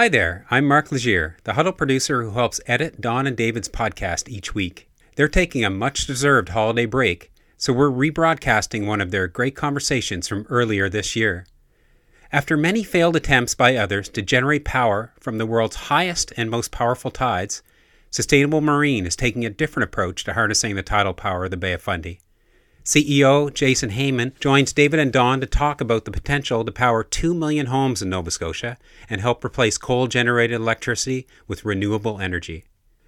Hi there, I'm Mark Legier, the Huddle producer who helps edit Don and David's podcast each week. They're taking a much deserved holiday break, so we're rebroadcasting one of their great conversations from earlier this year. After many failed attempts by others to generate power from the world's highest and most powerful tides, Sustainable Marine is taking a different approach to harnessing the tidal power of the Bay of Fundy. CEO Jason Hayman joins David and Don to talk about the potential to power 2 million homes in Nova Scotia and help replace coal generated electricity with renewable energy.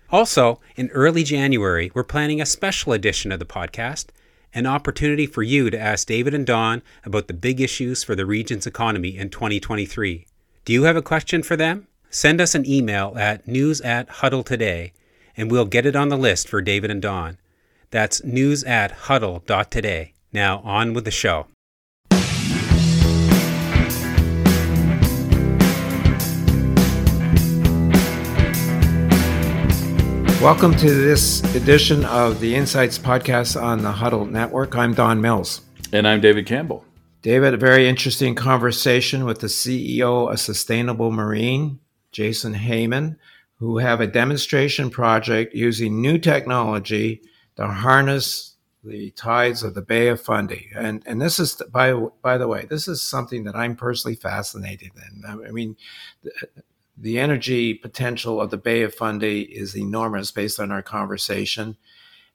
Also, in early January, we're planning a special edition of the podcast, an opportunity for you to ask David and Don about the big issues for the region's economy in 2023. Do you have a question for them? Send us an email at news at huddle today, and we'll get it on the list for David and Don. That's news at huddle.today. Now, on with the show. Welcome to this edition of the Insights Podcast on the Huddle Network. I'm Don Mills. And I'm David Campbell. David, a very interesting conversation with the CEO of Sustainable Marine, Jason Hayman, who have a demonstration project using new technology to harness the tides of the Bay of Fundy. And and this is by by the way, this is something that I'm personally fascinated in. I mean, the, the energy potential of the Bay of Fundy is enormous based on our conversation,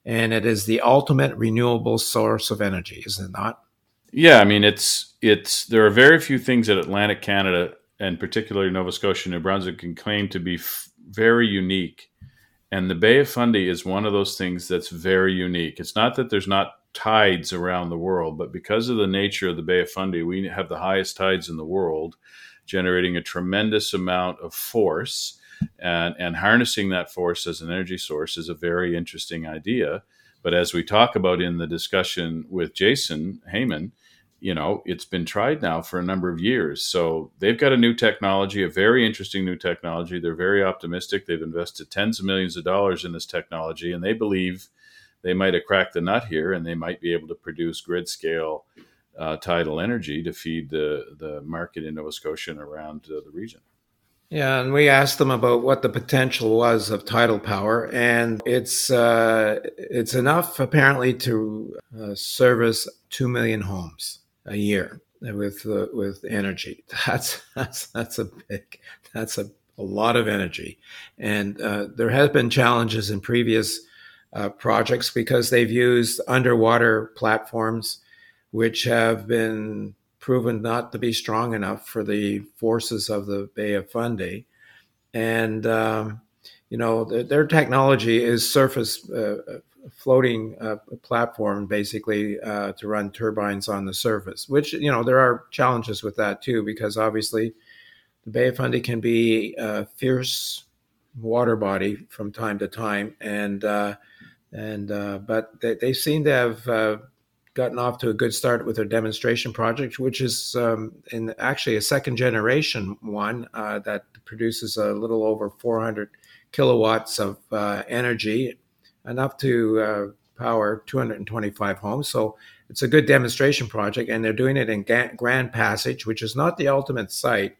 and it is the ultimate renewable source of energy, is it not? Yeah, I mean it's it's there are very few things that Atlantic Canada and particularly Nova Scotia, New Brunswick can claim to be f- very unique and the Bay of Fundy is one of those things that's very unique. It's not that there's not tides around the world, but because of the nature of the Bay of Fundy, we have the highest tides in the world, generating a tremendous amount of force. And, and harnessing that force as an energy source is a very interesting idea. But as we talk about in the discussion with Jason Hayman, you know, it's been tried now for a number of years. So they've got a new technology, a very interesting new technology. They're very optimistic. They've invested tens of millions of dollars in this technology, and they believe they might have cracked the nut here, and they might be able to produce grid scale uh, tidal energy to feed the the market in Nova Scotia and around uh, the region. Yeah, and we asked them about what the potential was of tidal power, and it's uh, it's enough apparently to uh, service two million homes a year with uh, with energy. That's that's that's a big that's a, a lot of energy, and uh, there have been challenges in previous uh, projects because they've used underwater platforms, which have been proven not to be strong enough for the forces of the Bay of Fundy, and um, you know their, their, technology is surface uh, floating uh, platform basically uh, to run turbines on the surface, which, you know, there are challenges with that too, because obviously the Bay of Fundy can be a fierce water body from time to time. And, uh, and, uh, but they, they, seem to have uh, gotten off to a good start with their demonstration project, which is um, in actually a second generation one uh, that produces a little over 400 kilowatts of energy enough to uh, power 225 homes. So it's a good demonstration project, and they're doing it in Grand Passage, which is not the ultimate site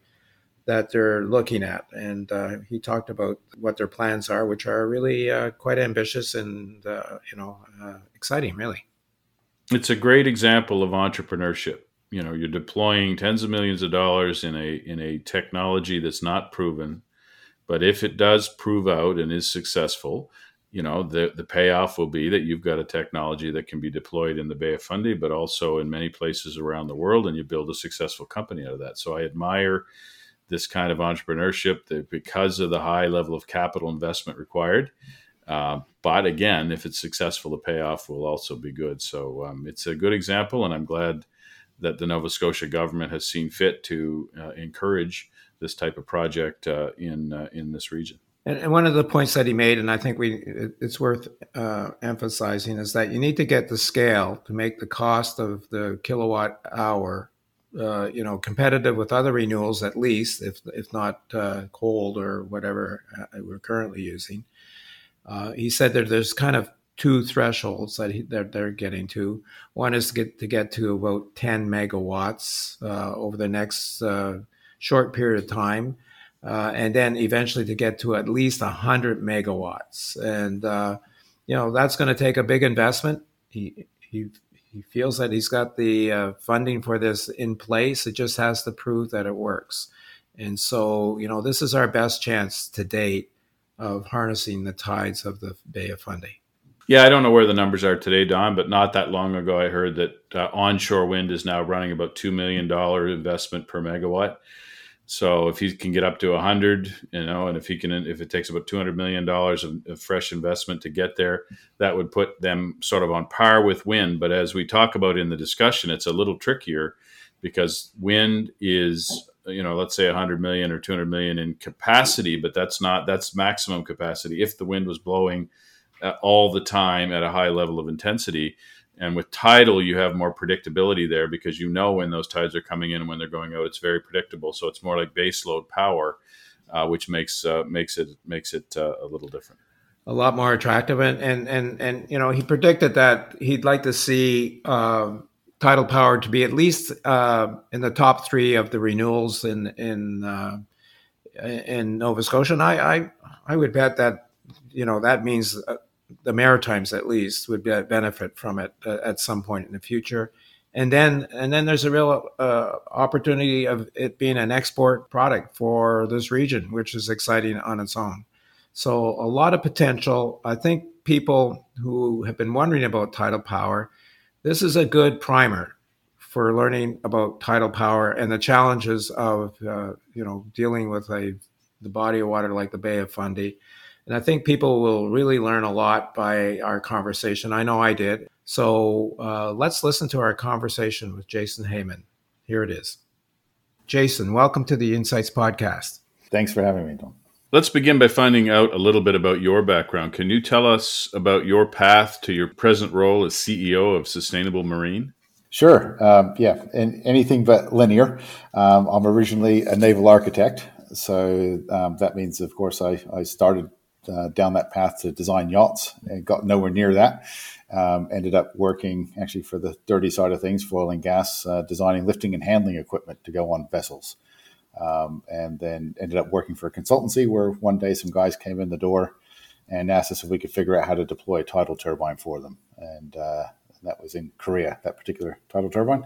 that they're looking at. And uh, he talked about what their plans are, which are really uh, quite ambitious and uh, you know uh, exciting, really. It's a great example of entrepreneurship. You know, you're deploying tens of millions of dollars in a in a technology that's not proven, but if it does prove out and is successful, you know the the payoff will be that you've got a technology that can be deployed in the Bay of Fundy, but also in many places around the world, and you build a successful company out of that. So I admire this kind of entrepreneurship that because of the high level of capital investment required. Uh, but again, if it's successful, the payoff will also be good. So um, it's a good example, and I'm glad that the Nova Scotia government has seen fit to uh, encourage this type of project uh, in uh, in this region. And, one of the points that he made, and I think we it's worth uh, emphasizing, is that you need to get the scale to make the cost of the kilowatt hour, uh, you know, competitive with other renewals at least, if if not uh, cold or whatever uh, we're currently using. Uh, he said that there's kind of two thresholds that, he, that they're getting to. One is to get to get to about 10 megawatts uh, over the next short period of time uh, and then eventually to get to at least 100 megawatts. And, uh, you know, that's going to take a big investment. He, he, he feels that he's got the uh, funding for this in place. It just has to prove that it works. And so, you know, this is our best chance to date of harnessing the tides of the Bay of Fundy. Yeah, I don't know where the numbers are today, Don, but not that long ago, I heard that uh, onshore wind is now running about $2 million investment per megawatt. So if he can get up to 100, you know, and if he can, if it takes about 200 million dollars of, of, fresh investment to get there, that would put them sort of on par with wind. But as we talk about in the discussion, it's a little trickier because wind is, you know, let's say 100 million or 200 million in capacity, but that's not that's maximum capacity. If the wind was blowing uh, all the time at a high level of intensity, and with tidal, you have more predictability there because you know when those tides are coming in and when they're going out. It's very predictable. So it's more like baseload power, uh, which makes uh, makes it makes it uh, a little different. A lot more attractive, and and and and you know he predicted that he'd like to see um, tidal power to be at least uh, in the top three of the renewals in in uh, in Nova Scotia. And I, I I would bet that you know that means uh, the Maritimes at least would benefit from it uh, at some point in the future. And then, and then there's a real uh, opportunity of it being an export product for this region, which is exciting on its own. So a lot of potential. I think people who have been wondering about tidal power, this is a good primer for learning about tidal power and the challenges of uh, you know dealing with a the body of water like the Bay of Fundy and I think people will really learn a lot by our conversation. I know I did. So uh, let's listen to our conversation with Jason Hayman. Here it is. Jason, welcome to the Insights Podcast. Thanks for having me, Tom. Let's begin by finding out a little bit about your background. Can you tell us about your path to your present role as CEO of Sustainable Marine? Sure. Um, yeah, and anything but linear. Um, I'm originally a naval architect, so um, that means, of course, I, I started uh, down that path to design yachts and got nowhere near that. Um, ended up working actually for the dirty side of things for oil and gas, uh, designing lifting and handling equipment to go on vessels. Um, and then ended up working for a consultancy where one day some guys came in the door and asked us if we could figure out how to deploy a tidal turbine for them. And uh, that was in Korea, that particular tidal turbine.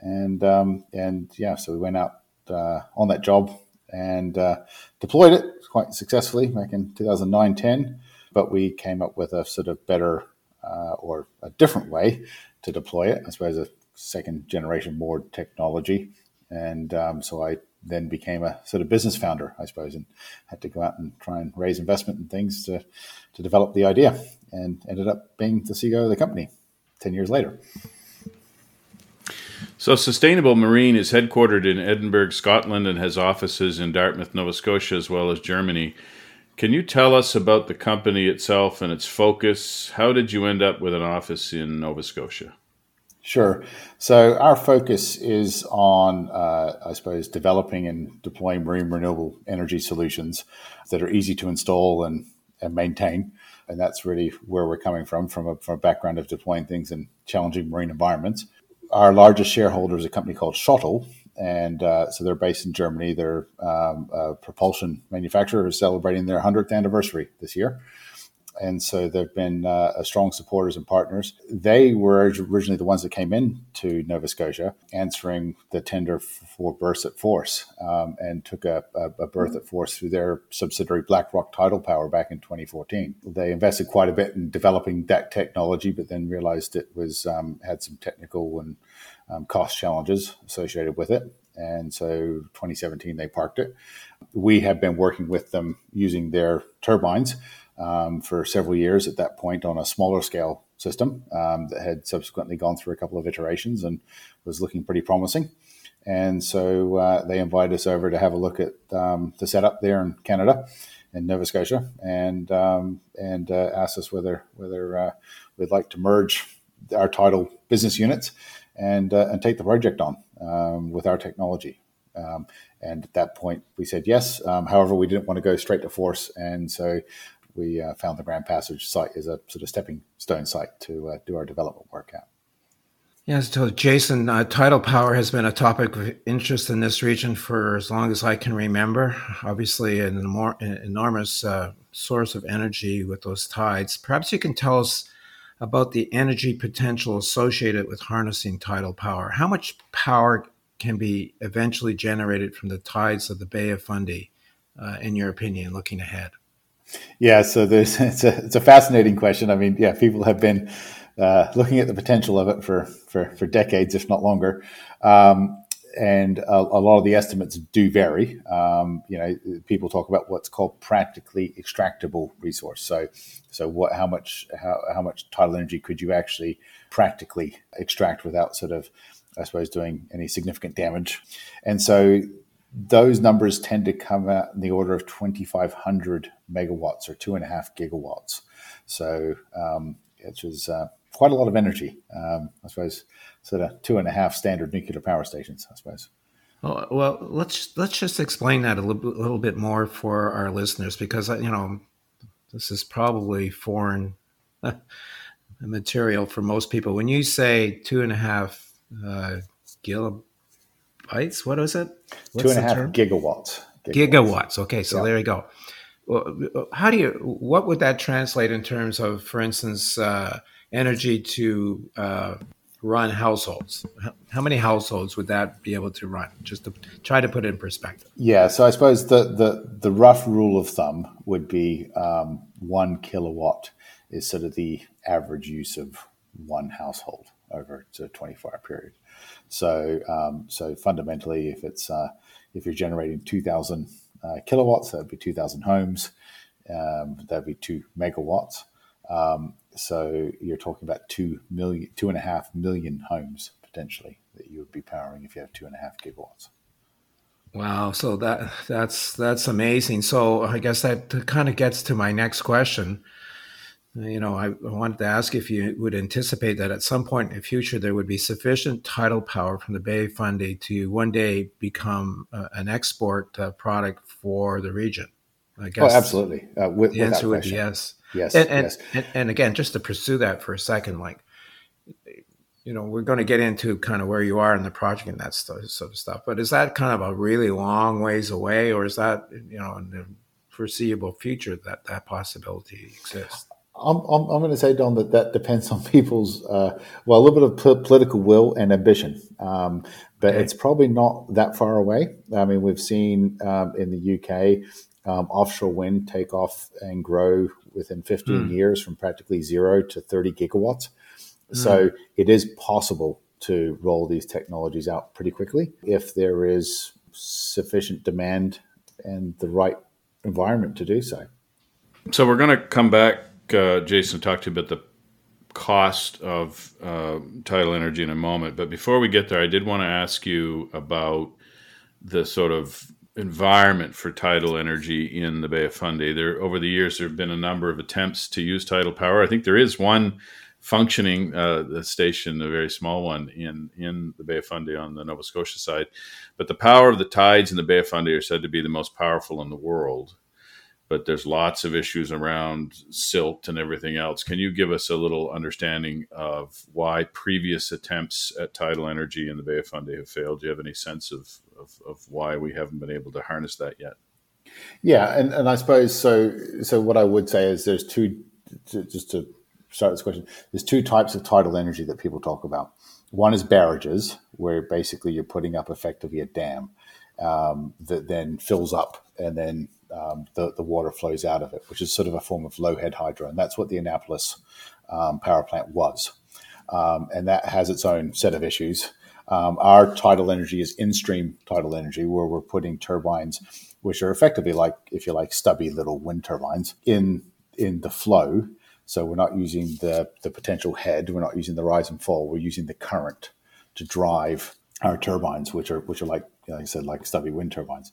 And um, and yeah, so we went out uh, on that job and uh, deployed it quite successfully back in 2009 10. But we came up with a sort of better uh, or a different way to deploy it, I suppose a second generation moored technology. And um, so I then became a sort of business founder, I suppose, and had to go out and try and raise investment and things to, to develop the idea and ended up being the CEO of the company 10 years later. So, Sustainable Marine is headquartered in Edinburgh, Scotland, and has offices in Dartmouth, Nova Scotia, as well as Germany. Can you tell us about the company itself and its focus? How did you end up with an office in Nova Scotia? Sure. So, our focus is on, uh, I suppose, developing and deploying marine renewable energy solutions that are easy to install and, and maintain. And that's really where we're coming from, from a, from a background of deploying things in challenging marine environments our largest shareholder is a company called Schottel, and uh, so they're based in Germany. They're um, a propulsion manufacturer who's celebrating their 100th anniversary this year and so they've been uh, strong supporters and partners. They were originally the ones that came in to Nova Scotia, answering the tender for berths at Force, um, and took a, a, berth at Force through their subsidiary Black Rock Tidal Power back in 2014. They invested quite a bit in developing that technology, but then realized it was um, had some technical and um, cost challenges associated with it. And so 2017, they parked it. We have been working with them using their turbines um, for several years at that point on a smaller scale system um, that had subsequently gone through a couple of iterations and was looking pretty promising. And so uh, they invited us over to have a look at um, the setup there in Canada, in Nova Scotia, and um, and uh, asked us whether whether uh, we'd like to merge our tidal business units and uh, and take the project on um, with our technology. Um, and at that point, we said yes. Um, however, we didn't want to go straight to force, and so we uh, found the Grand Passage site as a sort of stepping stone site to uh, do our development work at. Yes, so Jason, uh, tidal power has been a topic of interest in this region for as long as I can remember. Obviously, an, an enormous uh, source of energy with those tides. Perhaps you can tell us about the energy potential associated with harnessing tidal power. How much power can be eventually generated from the tides of the Bay of Fundy, uh, in your opinion, looking ahead? Yeah, so there's it's a it's a fascinating question. I mean, yeah, people have been uh, looking at the potential of it for for, for decades, if not longer. Um, and a, a, lot of the estimates do vary. Um, you know, people talk about what's called practically extractable resource. So, so what, how much, how, how much tidal energy could you actually practically extract without sort of, I suppose, doing any significant damage? And so, those numbers tend to come out in the order of 2,500 megawatts or two and a half gigawatts. So, um, which is uh, quite a lot of energy. Um, I suppose sort of two and a half standard nuclear power stations. I suppose. Oh, well, let's let's just explain that a little, little bit more for our listeners because you know this is probably foreign material for most people. When you say two and a half uh, gigabytes, what is it? What's two and a half gigawatts. gigawatts. Gigawatts. Okay, so yeah. there you go. Well, how do you? What would that translate in terms of, for instance? Uh, energy to uh, run households. How many households would that be able to run? Just to try to put it in perspective. Yeah, so I suppose the the, the rough rule of thumb would be um, one kilowatt is sort of the average use of one household over a 24 hour period. So um, so fundamentally, if it's uh, if you're generating 2,000 uh, kilowatts, that'd be 2,000 homes. Um, that'd be two megawatts. Um, so you're talking about two million, two and a half million homes potentially that you would be powering if you have two and a half gigawatts. Wow, so that that's that's amazing. So I guess that kind of gets to my next question. You know, I wanted to ask if you would anticipate that at some point in the future there would be sufficient tidal power from the Bay Fundy to one day become uh, an export uh, product for the region. I oh, guess. Oh, absolutely. Uh, with, the answer would be yes. Yes. And, and, yes. And, and, again, just to pursue that for a second, like, you know, we're going to get into kind of where you are in the project and that sort of stuff. But is that kind of a really long ways away, or is that you know in the foreseeable future that that possibility exists? I'm, I'm, I'm, going to say, Don, that that depends on people's, uh, well, a little bit of political will and ambition. Um, but okay. it's probably not that far away. I mean, we've seen um, in the UK um, offshore wind take off and grow within 15 mm. years from practically zero to 30 gigawatts. Mm. So it is possible to roll these technologies out pretty quickly if there is sufficient demand and the right environment to do so. So we're going to come back, uh, Jason, talk to you about the cost of uh, tidal energy in a moment. But before we get there, I did want to ask you about the sort of environment for tidal energy in the Bay of Fundy. There, over the years, there have been a number of attempts to use tidal power. I think there is one functioning uh, station, a very small one in in the Bay of Fundy on the Nova Scotia side. But the power of the tides in the Bay of Fundy are said to be the most powerful in the world but there's lots of issues around silt and everything else. Can you give us a little understanding of why previous attempts at tidal energy in the Bay of Fundy have failed? Do you have any sense of, of, of why we haven't been able to harness that yet? Yeah, and, and I suppose so. So what I would say is there's two, just to start this question, there's two types of tidal energy that people talk about. One is barrages, where basically you're putting up effectively a dam um, that then fills up and then um, the, the water flows out of it, which is sort of a form of low head hydro. And that's what the Annapolis um, power plant was. Um, and that has its own set of issues. Um, our tidal energy is in stream tidal energy, where we're putting turbines, which are effectively like, if you like, stubby little wind turbines in in the flow. So we're not using the the potential head, we're not using the rise and fall, we're using the current to drive our turbines, which are which are like like I said, like stubby wind turbines.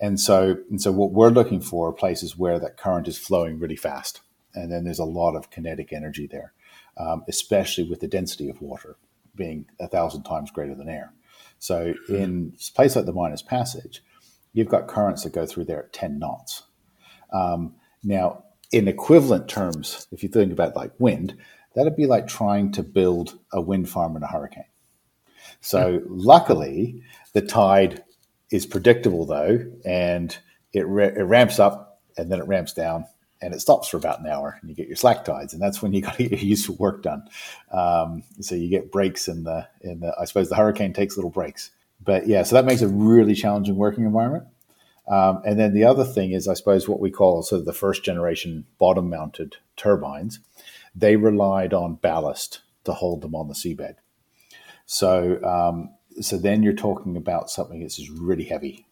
And so, and so what we're looking for are places where that current is flowing really fast. And then there's a lot of kinetic energy there, um, especially with the density of water being a thousand times greater than air. So in a place like the Minas Passage, you've got currents that go through there at 10 knots. Um, now, in equivalent terms, if you think about like wind, that'd be like trying to build a wind farm in a hurricane. So luckily, the tide is predictable though, and it, ra- it ramps up and then it ramps down and it stops for about an hour and you get your slack tides and that's when you got to get your useful work done. Um, so you get breaks in the in the i suppose the hurricane takes little breaks. But yeah so that makes a really challenging working environment. Um, and then the other thing is i suppose what we call sort of the first generation bottom mounted turbines they relied on ballast to hold them on the seabed. So um, so then you're talking about something that's just really heavy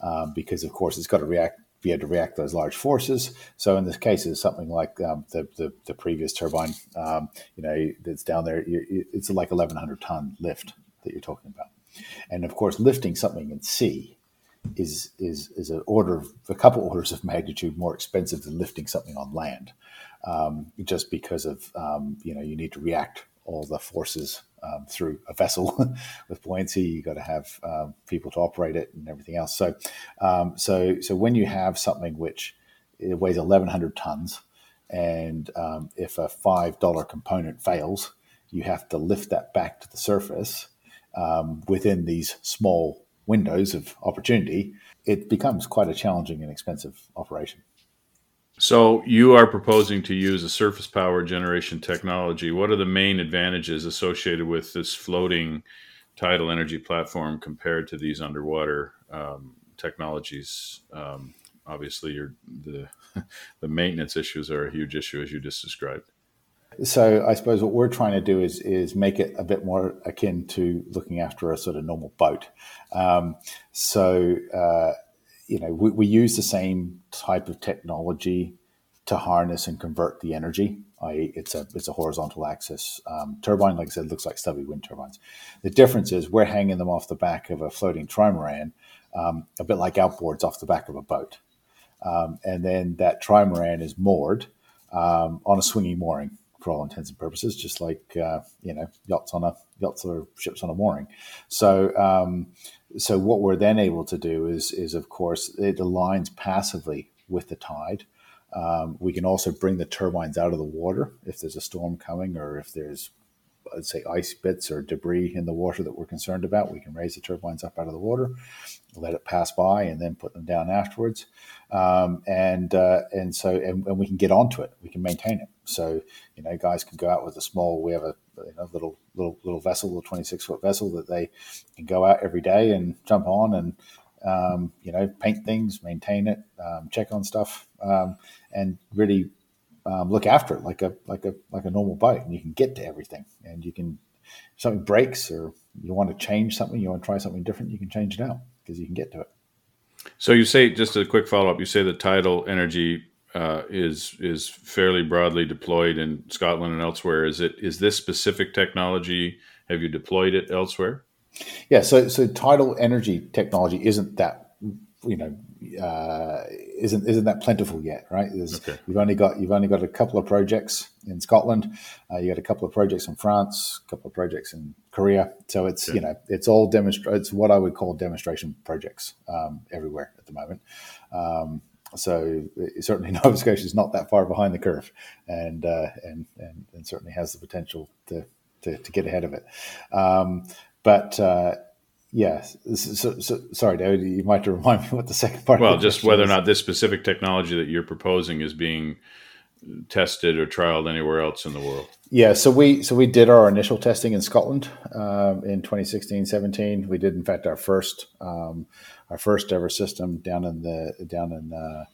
um, because of course it's got to react be able to react to those large forces. So in this case, it's something like um, the, the, the previous turbine, um, you know, that's down there. It's like 1,100 ton lift that you're talking about, and of course, lifting something in sea is is is an order of a couple orders of magnitude more expensive than lifting something on land, um, just because of um, you know you need to react all the forces um, through a vessel with buoyancy. You've got to have um, people to operate it and everything else. So, um, so, so when you have something which weighs 1,100 tons, and um, if a five dollar component fails, you have to lift that back to the surface um, within these small windows of opportunity. It becomes quite a challenging and expensive operation. So you are proposing to use a surface power generation technology. What are the main advantages associated with this floating tidal energy platform compared to these underwater um, technologies? Um, obviously, the the maintenance issues are a huge issue, as you just described. So I suppose what we're trying to do is is make it a bit more akin to looking after a sort of normal boat. Um, so uh, you know, we, we use the same type of technology to harness and convert the energy. I, it's a it's a horizontal axis um, turbine. Like I said, looks like stubby wind turbines. The difference is we're hanging them off the back of a floating trimaran, um, a bit like outboards off the back of a boat, um, and then that trimaran is moored um, on a swinging mooring for all intents and purposes, just like uh, you know yachts on a yachts or ships on a mooring. So um, so what we're then able to do is is of course it aligns passively with the tide. Um, we can also bring the turbines out of the water if there's a storm coming or if there's I'd say ice bits or debris in the water that we're concerned about. We can raise the turbines up out of the water, let it pass by, and then put them down afterwards. Um, and uh, and so and, and, we can get onto it. We can maintain it. So you know, guys can go out with a small. We have a you know, little little little vessel, little twenty six foot vessel that they can go out every day and jump on and um, you know paint things, maintain it, um, check on stuff, um, and really um, look after it like a like a like a normal boat. And you can get to everything, and you can if something breaks or you want to change something, you want to try something different, you can change it out because you can get to it. So you say just a quick follow up. You say the tidal energy uh, is is fairly broadly deployed in Scotland and elsewhere. Is it is this specific technology? Have you deployed it elsewhere? Yeah, so so tidal energy technology isn't that you know uh, isn't isn't that plentiful yet, right? Okay. You've only got you've only got a couple of projects in Scotland. Uh, you got a couple of projects in France, a couple of projects in Korea. So it's okay. you know it's all demonstrate. It's what I would call demonstration projects um, everywhere at the moment. Um, so certainly Nova Scotia is not that far behind the curve, and uh, and, and, and certainly has the potential to to, to get ahead of it. Um, but uh, yes, so, so, sorry, David, you might have to remind me what the second part. Well, just whether is. or not this specific technology that you're proposing is being tested or trialed anywhere else in the world. Yeah, so we so we did our initial testing in Scotland um, in 2016, 17. We did, in fact, our first um, our first ever system down in the down in uh,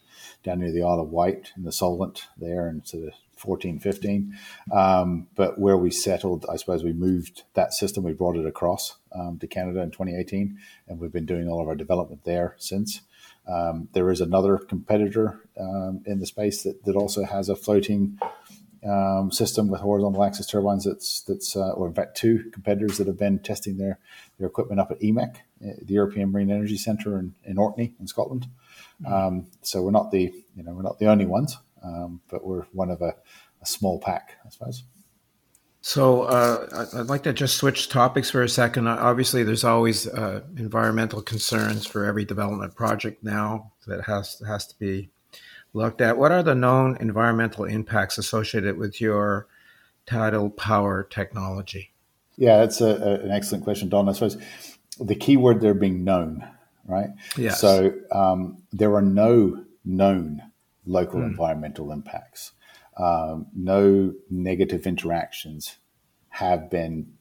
down near the Isle of Wight in the Solent there, and sort of 14, 15. Um, but where we settled, I suppose we moved that system, we brought it across um, to Canada in 2018, and we've been doing all of our development there since. Um, there is another competitor in the space that, that also has a floating um, system with horizontal axis turbines. That's that's uh, or in fact two competitors that have been testing their their equipment up at EMEC, uh, the European Marine Energy Centre in, in Orkney in Scotland. Mm-hmm. Um, so we're not the you know we're not the only ones, um, but we're one of a, a, small pack, I suppose. So uh, I'd like to just switch topics for a second. Obviously, there's always uh, environmental concerns for every development project now that has has to be looked at. What are the known environmental impacts associated with your tidal power technology? Yeah, that's a, a, an excellent question, Don. I suppose the key word there being known, right? Yes. So um, there are no known local mm. environmental impacts. Um, no negative interactions have been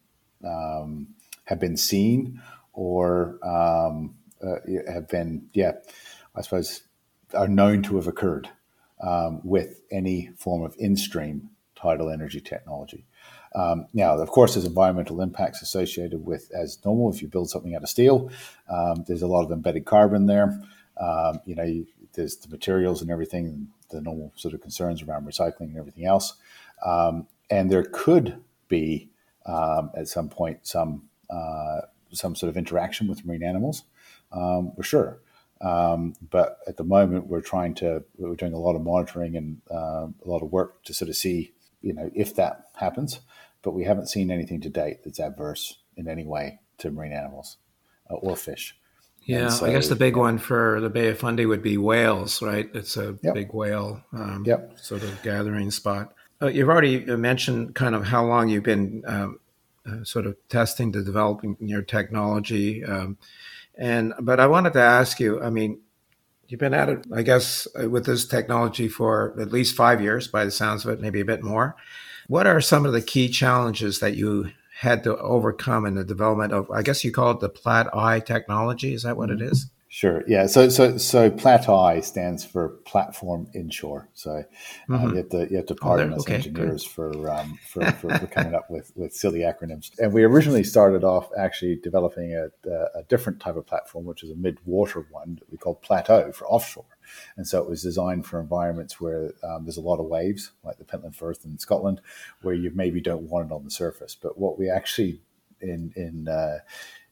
um, have been seen or um, uh, have been, yeah, I suppose, are known to have occurred um, with any form of in-stream tidal energy technology. Um, now, of course, there's environmental impacts associated with, as normal, if you build something out of steel, um, there's a lot of embedded carbon there. Um, you know, you, there's the materials and everything, the normal sort of concerns around recycling and everything else. Um, and there could be um, at some point some uh, some sort of interaction with marine animals, um, for sure. Um, but at the moment, we're trying to we're doing a lot of monitoring and uh, a lot of work to sort of see you know if that happens. But we haven't seen anything to date that's adverse in any way to marine animals uh, or fish. Yeah, so, I guess the big yeah. one for the Bay of Fundy would be whales, right? It's a yep. big whale um, yep. sort of gathering spot. Uh, you've already mentioned kind of how long you've been um, uh, sort of testing to developing your technology. Um, and but I wanted to ask you, I mean, you've been at it, I guess, uh, with this technology for at least five years, by the sounds of it, maybe a bit more. What are some of the key challenges that you had to overcome in the development of, I guess you call it the Plat-I technology. Is that what it mm-hmm. is? Sure. Yeah. So so so Plat-I stands for platform inshore. So uh, mm-hmm. you have to you have to oh, pardon oh, us okay, engineers for, um, for, for, for coming up with with silly acronyms. And we originally started off actually developing a, a different type of platform, which is a mid water one that we call Plat-O for offshore. And so it was designed for environments where um, there's a lot of waves, like the Pentland Firth in Scotland, where you maybe don't want it on the surface. But what we actually in in uh,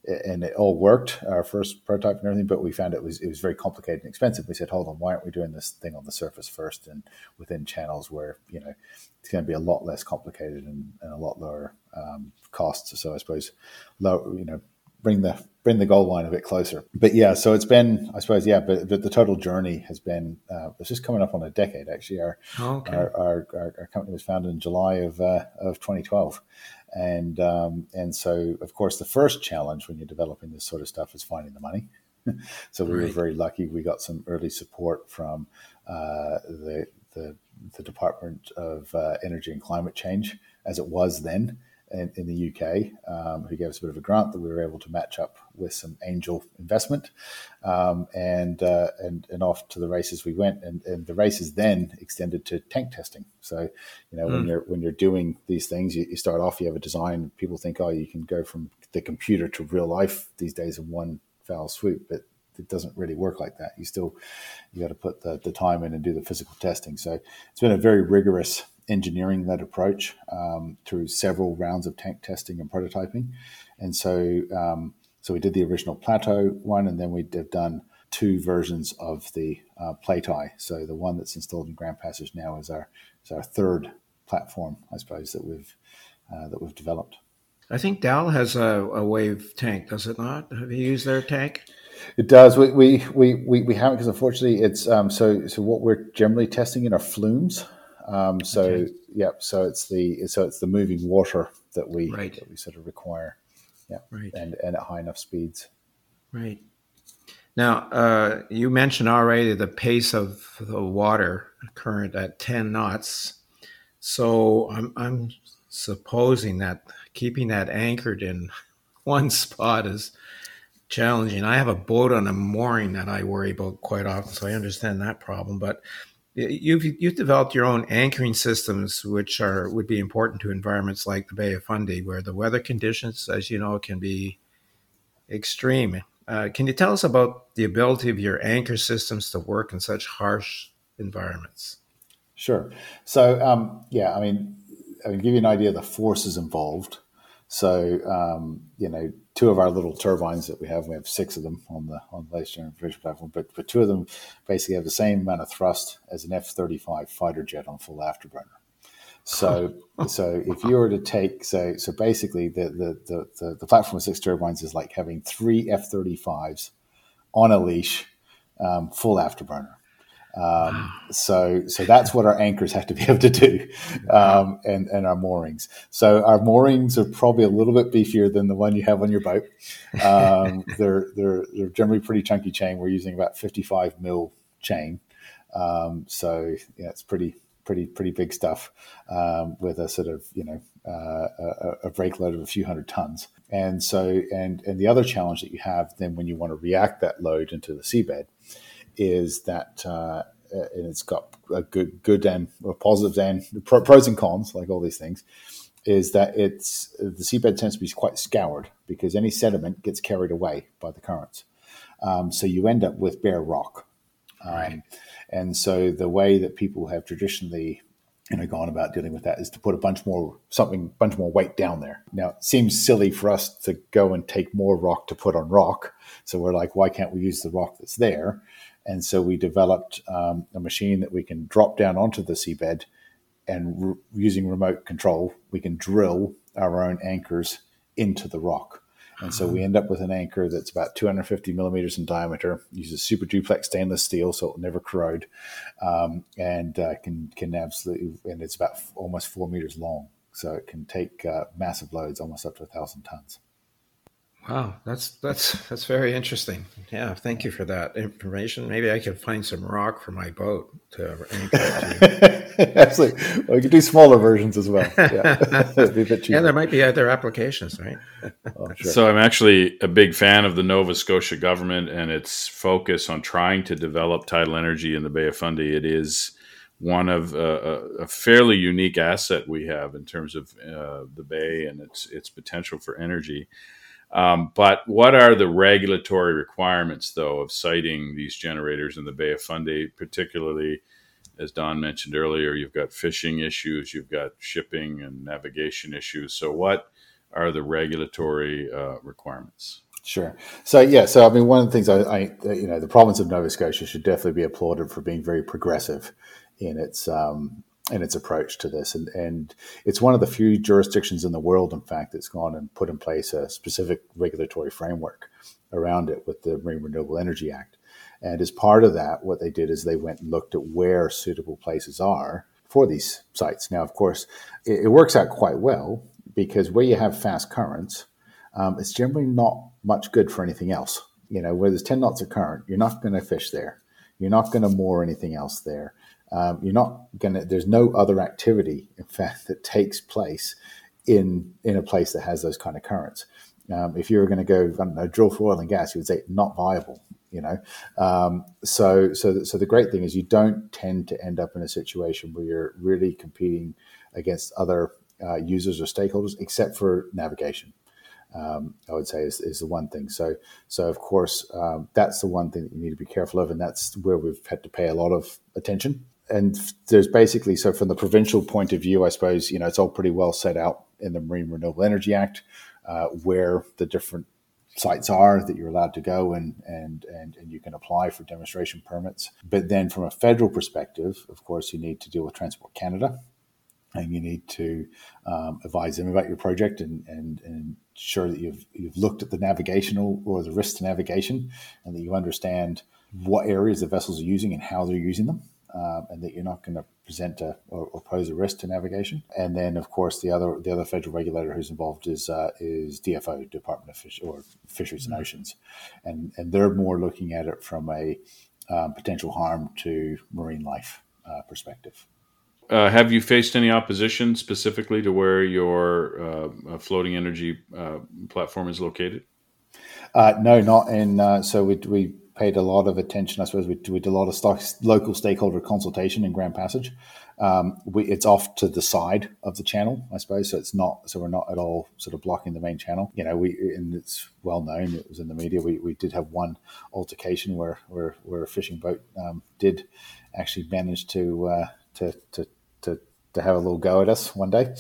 and it all worked our first prototype and everything but we found it was it was very complicated and expensive we said hold on why aren't we doing this thing on the surface first and within channels where you know it's going to be a lot less complicated and, and a lot lower um, costs so i suppose low you know bring the bring the goal line a bit closer. But yeah, so it's been, I suppose, yeah. But, but the total journey has been. Uh, it's just coming up on a decade. Actually, our oh, okay. our, our, our, our, company was founded in July of uh, of 2012, and um, and so of course the first challenge when you're developing this sort of stuff is finding the money. so we right. were very lucky. We got some early support from uh, the, the the Department of uh, Energy and Climate Change, as it was then in, in the UK um, who gave us a bit of a grant that we were able to match up with some angel investment, um, and uh, and and off to the races we went. And, and the races then extended to tank testing. So you know mm. when hmm. you're when you're doing these things, you, you, start off, you have a design. People think, oh, you can go from the computer to real life these days in one foul swoop, but it doesn't really work like that. You still you got to put the, the time in and do the physical testing. So it's been a very rigorous engineering that approach um, through several rounds of tank testing and prototyping. And so, um, so we did the original Plat-O one, and then we have done two versions of the uh, Plat-I. So the one that's installed in Grand Passage now is our is our third platform, I suppose, that we've uh, that we've developed. I think Dal has a, a, wave tank, does it not? Have you used their tank? It does. We we we, we, we haven't because unfortunately it's um, so so what we're generally testing in are flumes. Um, so okay. yeah, so it's the so it's the moving water that we right. that we sort of require. Yeah, right. And and at high enough speeds. Right. Now, uh, you mentioned already the pace of the water current at 10 knots. So I'm, I'm supposing that keeping that anchored in one spot is challenging. I have a boat on a mooring that I worry about quite often, so I understand that problem. But You've you've developed your own anchoring systems, which are would be important to environments like the Bay of Fundy, where the weather conditions, as you know, can be extreme. Uh, can you tell us about the ability of your anchor systems to work in such harsh environments? Sure. So, um, yeah, I mean, I can give you an idea of the forces involved. So, um, you know, two of our little turbines that we have, we have six of them on the on the latest generation platform, but but two of them basically have the same amount of thrust as an F thirty five fighter jet on full afterburner. So so if you were to take so so basically the the the, the, the platform of six turbines is like having three F thirty fives on a leash, um, full afterburner. Um, so, so that's what our anchors have to be able to do, um, and and our moorings. So our moorings are probably a little bit beefier than the one you have on your boat. Um, they're they're they're generally pretty chunky chain. We're using about fifty five mil chain, um, so yeah, it's pretty pretty pretty big stuff um, with a sort of you know uh, a, a brake load of a few hundred tons. And so and and the other challenge that you have then when you want to react that load into the seabed is that uh, and it's got a good good and positives and pros and cons like all these things is that it's the seabed tends to be quite scoured because any sediment gets carried away by the currents. Um, so you end up with bare rock. Um, right. and so the way that people have traditionally you know gone about dealing with that is to put a bunch more something bunch more weight down there. Now it seems silly for us to go and take more rock to put on rock. So we're like why can't we use the rock that's there and so we developed um, a machine that we can drop down onto the seabed and re- using remote control, we can drill our own anchors into the rock. And so we uh-huh. end up with an anchor that's about 250 millimeters in diameter, uses super duplex stainless steel, so it'll never corrode, um, and uh, can can absolutely, and it's about f- almost four meters long, so it can take uh, massive loads, almost up to a thousand tons. Wow, that's that's that's very interesting. Yeah, thank you for that information. Maybe I can find some rock for my boat to anchor to. Absolutely, well, you can do smaller versions as well. Yeah, yeah there might be other applications, right? oh, sure. So I'm actually a big fan of the Nova Scotia government and its focus on trying to develop tidal energy in the Bay of Fundy. It is one of uh, a fairly unique asset we have in terms of uh, the bay and its its potential for energy. Um, but what are the regulatory requirements, though, of siting these generators in the Bay of Fundy, particularly? As Don mentioned earlier, you've got fishing issues, you've got shipping and navigation issues. So, what are the regulatory uh, requirements? Sure. So yeah. So I mean, one of the things I, I, you know, the province of Nova Scotia should definitely be applauded for being very progressive in its um, in its approach to this. And, and it's one of the few jurisdictions in the world, in fact, that's gone and put in place a specific regulatory framework around it with the Marine Renewable Energy Act. And as part of that, what they did is they went and looked at where suitable places are for these sites. Now, of course, it, it works out quite well because where you have fast currents, um, it's generally not much good for anything else. You know, where there's 10 knots of current, you're not going to fish there. You're not going to moor anything else there. Um, you're not going to, there's no other activity, in fact, that takes place in, in a place that has those kind of currents. Um, if you were going to go, I don't know, drill for oil and gas, you would say not viable, you know? Um, so, so, so the great thing is you don't tend to end up in a situation where you're really competing against other uh, users or stakeholders, except for navigation. Um, I would say is, is the one thing. So, so of course, um, that's the one thing that you need to be careful of, and that's where we've had to pay a lot of attention and there's basically so from the provincial point of view, I suppose you know it's all pretty well set out in the Marine Renewable Energy Act, uh, where the different sites are that you're allowed to go and, and and and you can apply for demonstration permits. But then from a federal perspective, of course, you need to deal with Transport Canada, and you need to um, advise them about your project and, and, and ensure that you've you've looked at the navigational or the risk to navigation, and that you understand what areas the vessels are using and how they're using them um, and that you're not going to present a, or, or, pose a risk to navigation. And then, of course, the other the other federal regulator who's involved is uh, is DFO, Department of Fish or Fisheries and mm-hmm. Oceans, and and they're more looking at it from a um, potential harm to marine life uh, perspective. Uh, have you faced any opposition specifically to where your uh, floating energy uh, platform is located? Uh, no, not in. Uh, so we, we paid a lot of attention. I suppose we, we did a lot of stock, local stakeholder consultation in Grand Passage. Um, we, it's off to the side of the channel, I suppose. So it's not. So we're not at all sort of blocking the main channel. You know, we and it's well known. It was in the media. We, we did have one altercation where where, where a fishing boat um, did actually manage to uh, to to to have a little go at us one day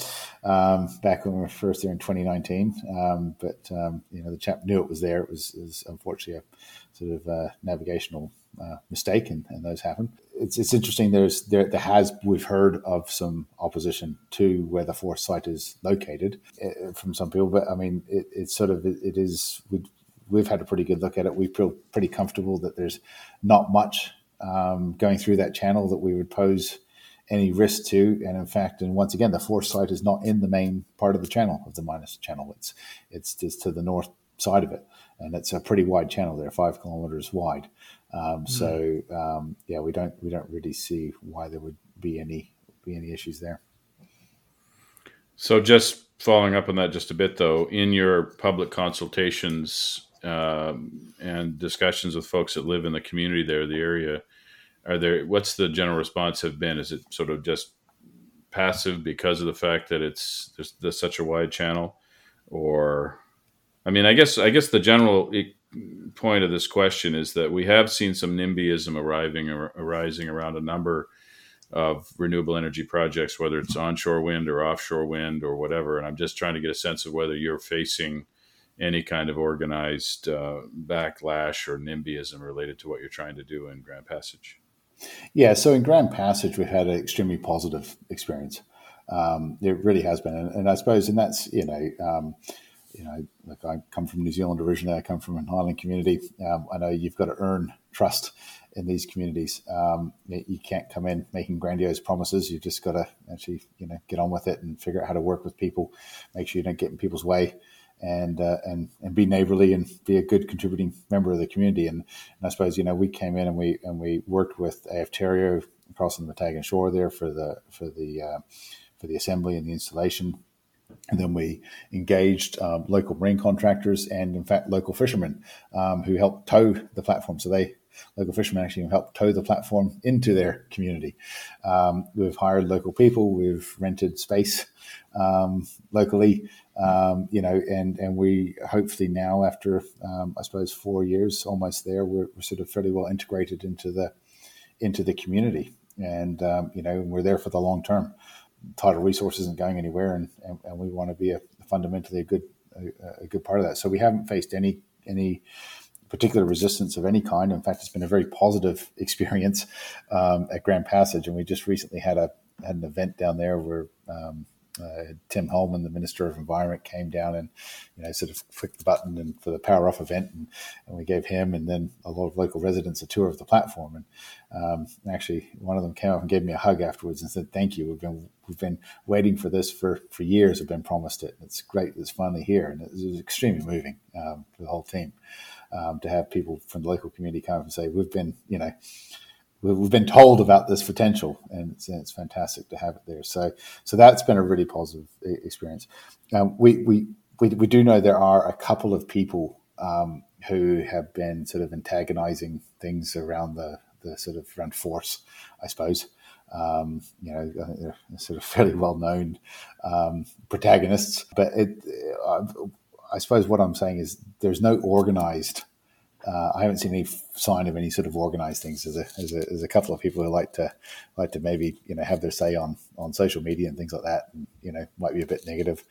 um, back when we were first there in 2019. Um, but um, you know, the chap knew it was there. It was, it was unfortunately a sort of uh, navigational uh, mistake, and, and, those happen. It's, it's interesting. There's there, there has we've heard of some opposition to where the force site is located uh, from some people, but I mean it, it's sort of it, it is we we've had a pretty good look at it. We feel pretty comfortable that there's not much um, going through that channel that we would pose any risk to. And in fact, and once again, the force site is not in the main part of the channel of the Minas channel. It's it's just to the north side of it, and it's a pretty wide channel there, five kilometers wide. Um, mm. So um, yeah, we don't we don't really see why there would be any be any issues there. So just following up on that just a bit, though, in your public consultations um, and discussions with folks that live in the community there, the area, are there? What's the general response have been? Is it sort of just passive because of the fact that it's there's, there's such a wide channel, or I mean, I guess I guess the general point of this question is that we have seen some NIMBYism arriving or arising around a number of renewable energy projects, whether it's onshore wind or offshore wind or whatever. And I'm just trying to get a sense of whether you're facing any kind of organized uh, backlash or NIMBYism related to what you're trying to do in Grand Passage. Yeah, so in Grand Passage, we've had an extremely positive experience. Um, it really has been, and, and, I suppose, and that's you know, um, you know, like I come from New Zealand originally. I come from an island community. Um, I know you've got to earn trust in these communities. Um, you can't come in making grandiose promises. You've just got to actually, you know, get on with it and figure out how to work with people. Make sure you don't get in people's way, and uh, and and be neighborly and be a good contributing member of the community. And, and I suppose you know we came in and we and we worked with Aotearoa across on the Meteghan shore there for the for the uh, for the assembly and the installation and then we engaged um, local marine contractors and, in fact, local fishermen um, who helped tow the platform. So they local fishermen actually helped tow the platform into their community. Um, we've hired local people. We've rented space um, locally. Um, you know, and and we hopefully now, after um, I suppose four years, almost there, we're, we're, sort of fairly well integrated into the into the community, and you know, we're there for the long term tidal resource isn't going anywhere, and, and, and we want to be a fundamentally a good a, a, good part of that. So we haven't faced any any particular resistance of any kind. In fact, it's been a very positive experience um, at Grand Passage, and we just recently had a had an event down there where um, uh, Tim Halman, the Minister of Environment, came down and you know sort of clicked the button and for the Power Off event, and, and we gave him and then a lot of local residents a tour of the platform. And um, actually, one of them came up and gave me a hug afterwards and said, "Thank you. We've been we've been waiting for this for for years. We've been promised it. It's great. It's finally here, and it was extremely moving um, for the whole team um, to have people from the local community come up and say, "We've been you know." we've been told about this potential, and it's, it's, fantastic to have it there. So, so that's been a really positive experience. Um, we, we, we we do know there are a couple of people um, who have been sort of antagonizing things around the the sort of around force, I suppose. Um, you know, they're sort of fairly well known um, protagonists, but it, uh, I suppose what I'm saying is there's no organized uh, I haven't seen any sign of any sort of organized things. There's a, there's a, there's a couple of people who like to like to maybe you know have their say on on social media and things like that, and you know might be a bit negative,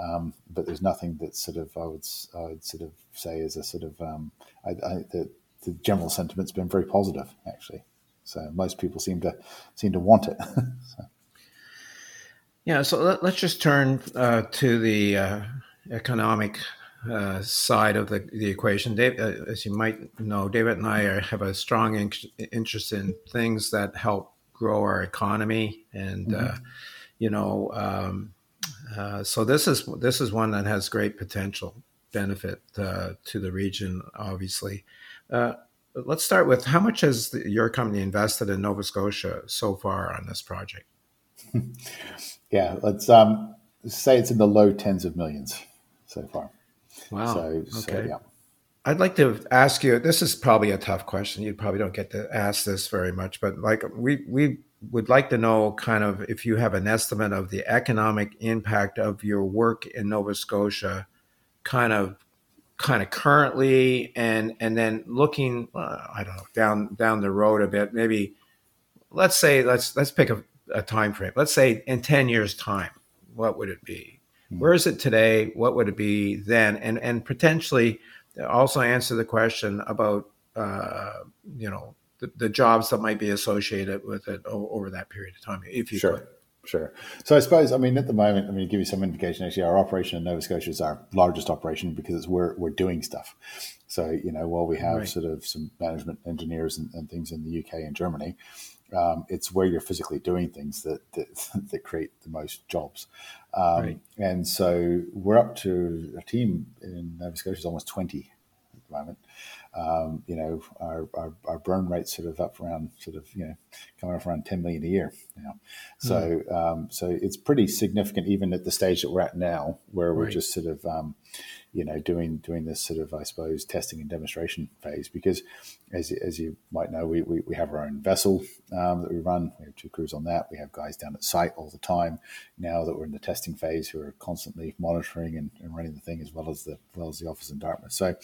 um, but there's nothing that sort of I would I would sort of say is a sort of um, I, I, the, the general sentiment's been very positive actually. So most people seem to seem to want it. so. Yeah, so let, us just turn uh, to the uh, economic uh, side of the, the equation. Dave, uh, as you might know, David and I are, have a strong in- interest in things that help grow our economy, and uh, mm-hmm. uh, you know, um, uh, so this is this is one that has great potential benefit uh, to the region. Obviously, let's start with how much has the, your company invested in Nova Scotia so far on this project? yeah, let's um, say it's in the low tens of millions so far. Wow. So, okay. So, yeah. I'd like to ask you. This is probably a tough question. You probably don't get to ask this very much, but like we we would like to know, kind of, if you have an estimate of the economic impact of your work in Nova Scotia, kind of, kind of currently, and and then looking, uh, I don't know, down down the road a bit. Maybe, let's say, let's let's pick a, a time frame. Let's say in ten years' time, what would it be? Hmm. Where is it today? What would it be then? And and potentially also answer the question about uh, you know the, the, jobs that might be associated with it over that period of time, if you sure. could. Sure. So I suppose, I mean, at the moment, I mean, to give you some indication, actually, our operation in Nova Scotia is our largest operation because it's where we're doing stuff. So, you know, while we have right. sort of some management engineers and, and, things in the UK and Germany, um, it's where you're physically doing things that that, that create the most jobs. Um, right. And so we're up to a team in Nova Scotia is almost 20 at the moment um, you know, our, our, our, burn rate sort of up around sort of, you know, coming up around 10 million a year. Know? So, mm. um, so it's pretty significant even at the stage that we're at now, where we're just sort of, um, you know, doing doing this sort of, I suppose, testing and demonstration phase. Because, as, as you might know, we, we, we have our own vessel um, that we run. We have two crews on that. We have guys down at site all the time. Now that we're in the testing phase, who are constantly monitoring and, and running the thing as well as the well as the office in Dartmouth. So,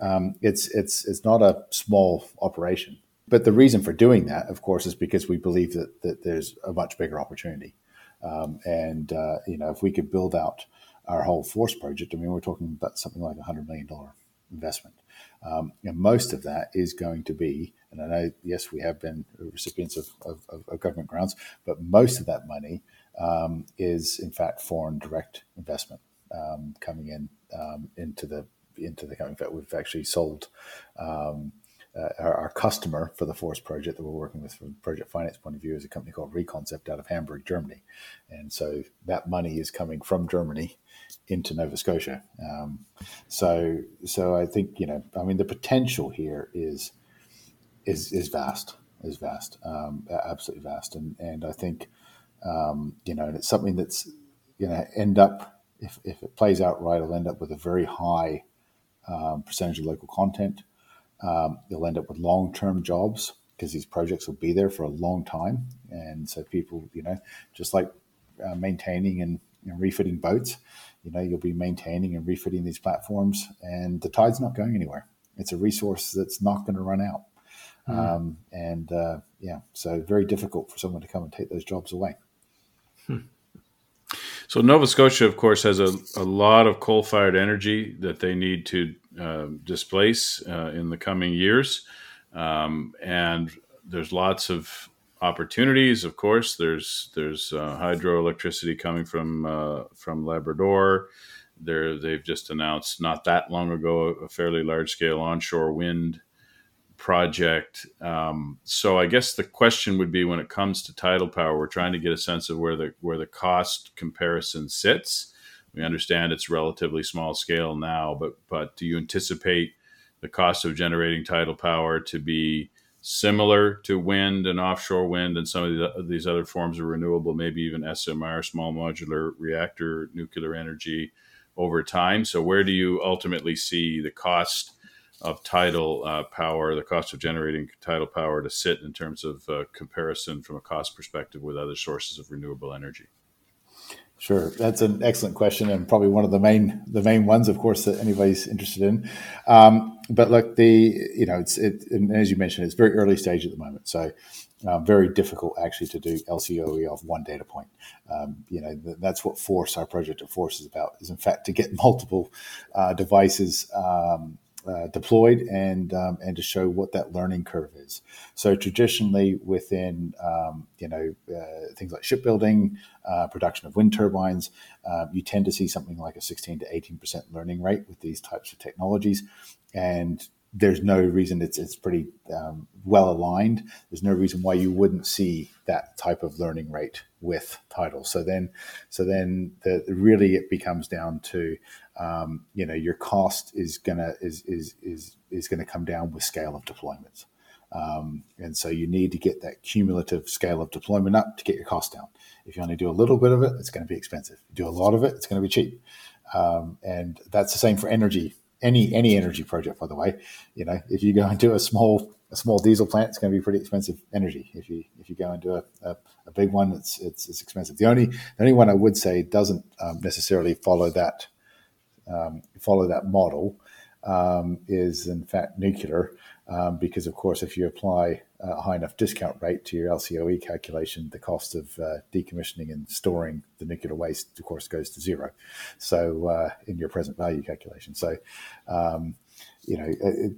um, it's it's it's not a small operation. But the reason for doing that, of course, is because we believe that, that there's a much bigger opportunity. Um, and, uh, you know, if we could build out our whole force project, I mean, we're talking about something like a $100 million investment. Um, and most of that is going to be, and I know, yes, we have been recipients of, of, of government grants, but most of that money um, is, in fact, foreign direct investment um, coming in um, into the into the. In fact, we've actually sold um, uh, our, our, customer for the Force project that we're working with from project finance point of view is a company called Reconcept out of Hamburg, Germany. And so that money is coming from Germany into Nova Scotia. Um, so, so I think, you know, I mean, the potential here is, is, is vast, is vast, um, absolutely vast. And, and I think, um, you know, and it's something that's going to end up, if, if it plays out right, it'll end up with a very high um, percentage of local content. Um, you'll end up with long term jobs because these projects will be there for a long time. And so people, you know, just like uh, maintaining and you know, refitting boats, you know, you'll be maintaining and refitting these platforms, and the tide's not going anywhere. It's a resource that's not going to run out. Mm. Um, and uh, yeah, so very difficult for someone to come and take those jobs away. Hmm. So Nova Scotia, of course, has a, a lot of coal-fired energy that they need to uh, displace uh, in the coming years, um, and there's lots of opportunities. Of course, there's there's uh, hydroelectricity coming from uh, from Labrador. There, they've just announced not that long ago a fairly large-scale onshore wind project. Um, so I guess the question would be when it comes to tidal power, we're trying to get a sense of where the where the cost comparison sits. We understand it's relatively small scale now, but but do you anticipate the cost of generating tidal power to be similar to wind and offshore wind and some of the, these other forms of renewable, maybe even SMR, small modular reactor nuclear energy over time? So where do you ultimately see the cost of tidal uh, power, the cost of generating tidal power to sit in terms of uh, comparison from a cost perspective with other sources of renewable energy? Sure, that's an excellent question, and probably one of the main the main ones, of course, that anybody's interested in. Um, but look, the you know, it's it, as you mentioned, it's very early stage at the moment, so uh, very difficult actually to do LCOE of one data point. Um, you know, that's what Force, our project at Force, is about. Is in fact to get multiple uh, devices um, uh, deployed and um, and to show what that learning curve is. So traditionally, within um, you know uh, things like shipbuilding, uh, production of wind turbines, uh, you tend to see something like a 16 to 18 percent learning rate with these types of technologies, and there's no reason it's it's pretty um, well aligned. There's no reason why you wouldn't see that type of learning rate with tidal. So then, so then the, really it becomes down to um, you know your cost is gonna is is is is gonna come down with scale of deployments. Um, and so you need to get that cumulative scale of deployment up to get your cost down. If you only do a little bit of it, it's going to be expensive. If you do a lot of it, it's going to be cheap. Um, and that's the same for energy. Any any energy project, by the way. You know, if you go into a small a small diesel plant, it's going to be pretty expensive energy. If you if you go into a, a, a big one, it's, it's, it's expensive. The only the only one I would say doesn't um, necessarily follow that um, follow that model um, is in fact nuclear, um, because of course if you apply a high enough discount rate to your LCOE calculation, the cost of uh, decommissioning and storing the nuclear waste, of course, goes to zero. So uh, in your present value calculation, so um, you know. It,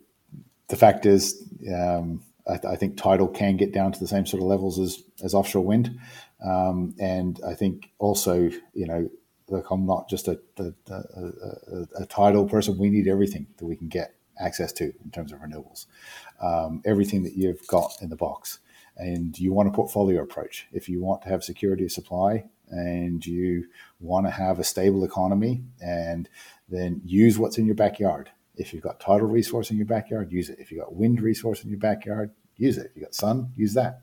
the fact is, um, I, I, think tidal can get down to the same sort of levels as, as offshore wind. Um, and I think also, you know, look, I'm not just a, a, a, a, tidal person. We need everything that we can get access to in terms of renewables, um, everything that you've got in the box. And you want a portfolio approach. If you want to have security of supply and you want to have a stable economy, and then use what's in your backyard. If you've got tidal resource in your backyard, use it. If you've got wind resource in your backyard, use it. If you've got sun, use that.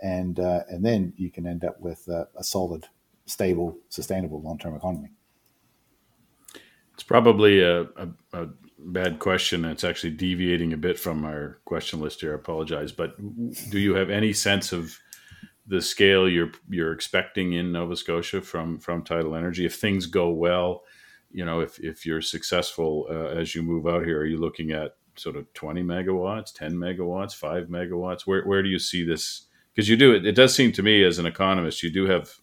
And, uh, and then you can end up with a solid, stable, sustainable long term economy. It's probably a, a, a bad question. It's actually deviating a bit from our question list here. I apologize. But do you have any sense of the scale you're you're expecting in Nova Scotia from from tidal energy? If things go well, you know, if if you're successful uh, as you move out here, are you looking at sort of 20 megawatts, 10 megawatts, five megawatts? Where where do you see this? Because you do it. It does seem to me, as an economist, you do have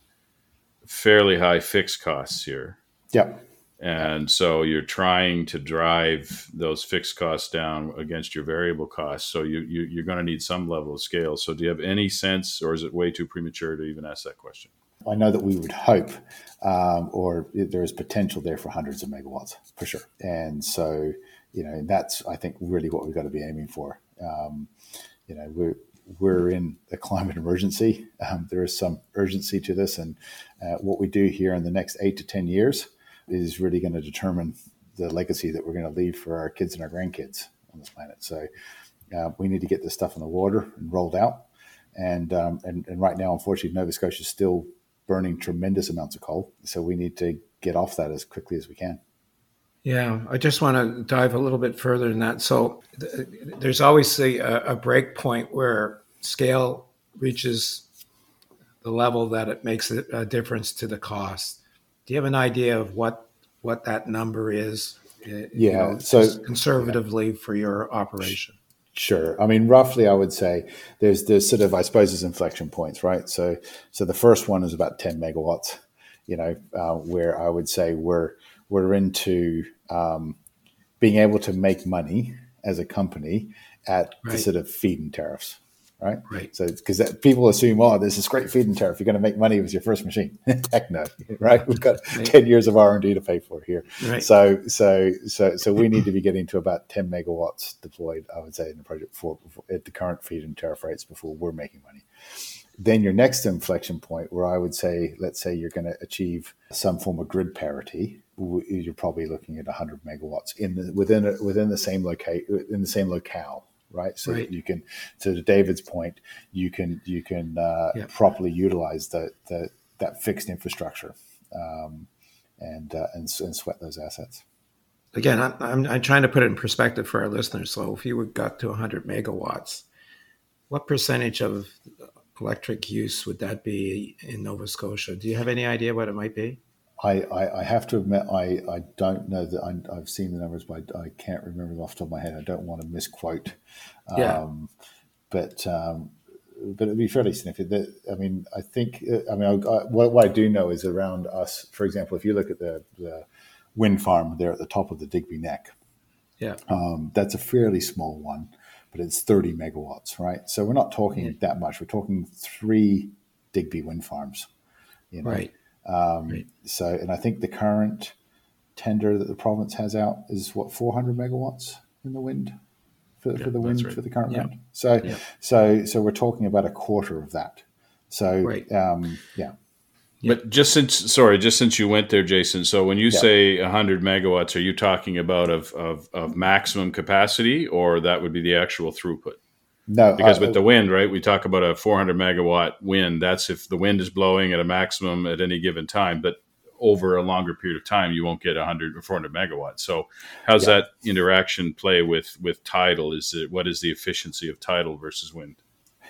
fairly high fixed costs here. Yeah. And so you're trying to drive those fixed costs down against your variable costs. So you, you you're going to need some level of scale. So do you have any sense, or is it way too premature to even ask that question? I know that we would hope, um, or there is potential there for hundreds of megawatts for sure. And so, you know, that's I think really what we've got to be aiming for. Um, you know, we're we're in a climate emergency. Um, there is some urgency to this, and uh, what we do here in the next eight to ten years is really going to determine the legacy that we're going to leave for our kids and our grandkids on this planet. So uh, we need to get this stuff in the water and rolled out. And, um, and and right now, unfortunately, Nova Scotia is still burning tremendous amounts of coal. So we need to get off that as quickly as we can. Yeah, I just want to dive a little bit further than that. So th- there's always a, a break point where scale reaches the level that it makes a difference to the cost. Do you have an idea of what what that number is? Uh, yeah, know, so conservatively yeah. for your operation. Sure. I mean, roughly, I would say there's there's sort of I suppose there's inflection points, right? So so the first one is about 10 megawatts, you know, uh, where I would say we're we're into um, being able to make money as a company at right. the sort of feed-in tariffs, right? Right. So because people assume, oh, this is great feed-in tariff. You're going to make money with your first machine. Heck no, right? We've got right. ten years of R and D to pay for here. Right. So so so so we need to be getting to about ten megawatts deployed. I would say in the project for, at the current feed-in tariff rates before we're making money. Then your next inflection point, where I would say, let's say you're going to achieve some form of grid parity, you're probably looking at 100 megawatts in the within a, within the same locate in the same locale right? So right. you can, to David's point, you can you can uh, properly utilize the, the that fixed infrastructure um, and, uh, and and sweat those assets. Again, I'm, I'm, I'm trying to put it in perspective for our listeners. So, if you would got to 100 megawatts, what percentage of electric use would that be in Nova Scotia? Do you have any idea what it might be? I, I, I, have to admit, I, I don't know that I, have seen the numbers, but I, I, can't remember them off the top of my head. I don't want to misquote. Yeah. Um, but um, but it'd be fairly significant. I mean, I think. I mean, I, what, what, I do know is around us. For example, if you look at the, the wind farm there at the top of the Digby Neck, yeah, um, that's a fairly small one, but it's 30 megawatts, right? So we're not talking yeah. that much. We're talking three Digby wind farms, you know? right? Um, right. So, and I think the current tender that the province has out is what 400 megawatts in the wind for, yeah, for the wind right. for the current yeah. round. So, yeah. so, so we're talking about a quarter of that. So, right. um, yeah. But just since, sorry, just since you went there, Jason. So when you say 100 megawatts, are you talking about of, of, of maximum capacity, or that would be the actual throughput? No, because uh, with the wind, right? We talk about a 400 megawatt wind. That's if the wind is blowing at a maximum at any given time. But over a longer period of time, you won't get 100 or 400 megawatts. So, how's yeah. that interaction play with with tidal? Is it what is the efficiency of tidal versus wind?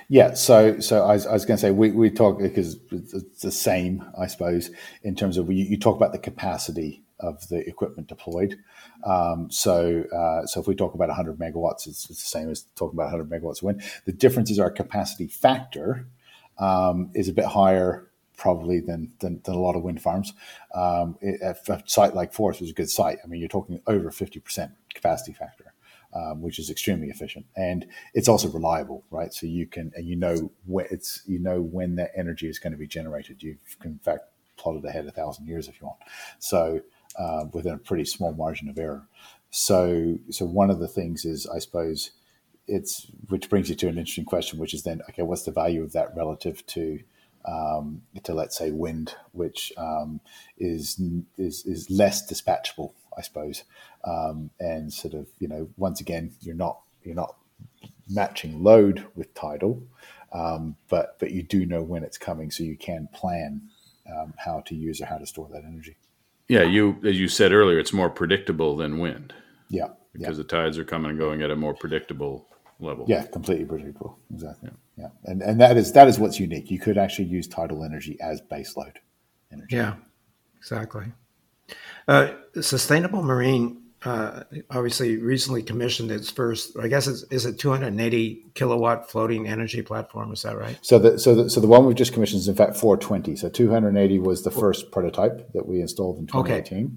Yeah, so so I was, was going to say we, we talk because it's the same, I suppose, in terms of you, you talk about the capacity of the equipment deployed. Um, so, uh, so if we talk about 100 megawatts, it's, it's, the same as talking about 100 megawatts of wind. The difference is our capacity factor um, is a bit higher, probably than than, than a lot of wind farms. Um, it, a site like Force is a good site. I mean, you're talking over 50% capacity factor. um, which is extremely efficient, and it's also reliable, right? So you can and you know when it's you know when that energy is going to be generated. You can in fact plot it ahead a thousand years if you want. So uh, within a pretty small margin of error. So so one of the things is I suppose it's which brings you to an interesting question, which is then okay, what's the value of that relative to um, to let's say wind, which um, is is is less dispatchable, I suppose, um, and sort of you know once again you're not you're not matching load with tidal, um, but but you do know when it's coming, so you can plan um, how to use or how to store that energy. Yeah, you as you said earlier, it's more predictable than wind. Yeah, because yeah. the tides are coming and going at a more predictable level. Yeah, completely predictable. Exactly. Yeah. yeah. And and that is that is what's unique. You could actually use tidal energy as baseload energy. Yeah, exactly. Uh, sustainable marine uh, obviously recently commissioned its first. I guess it's, is it 280 kilowatt floating energy platform? Is that right? So the so the so the one we've just commissioned is in fact 420. So 280 was the first prototype that we installed in 2018. Okay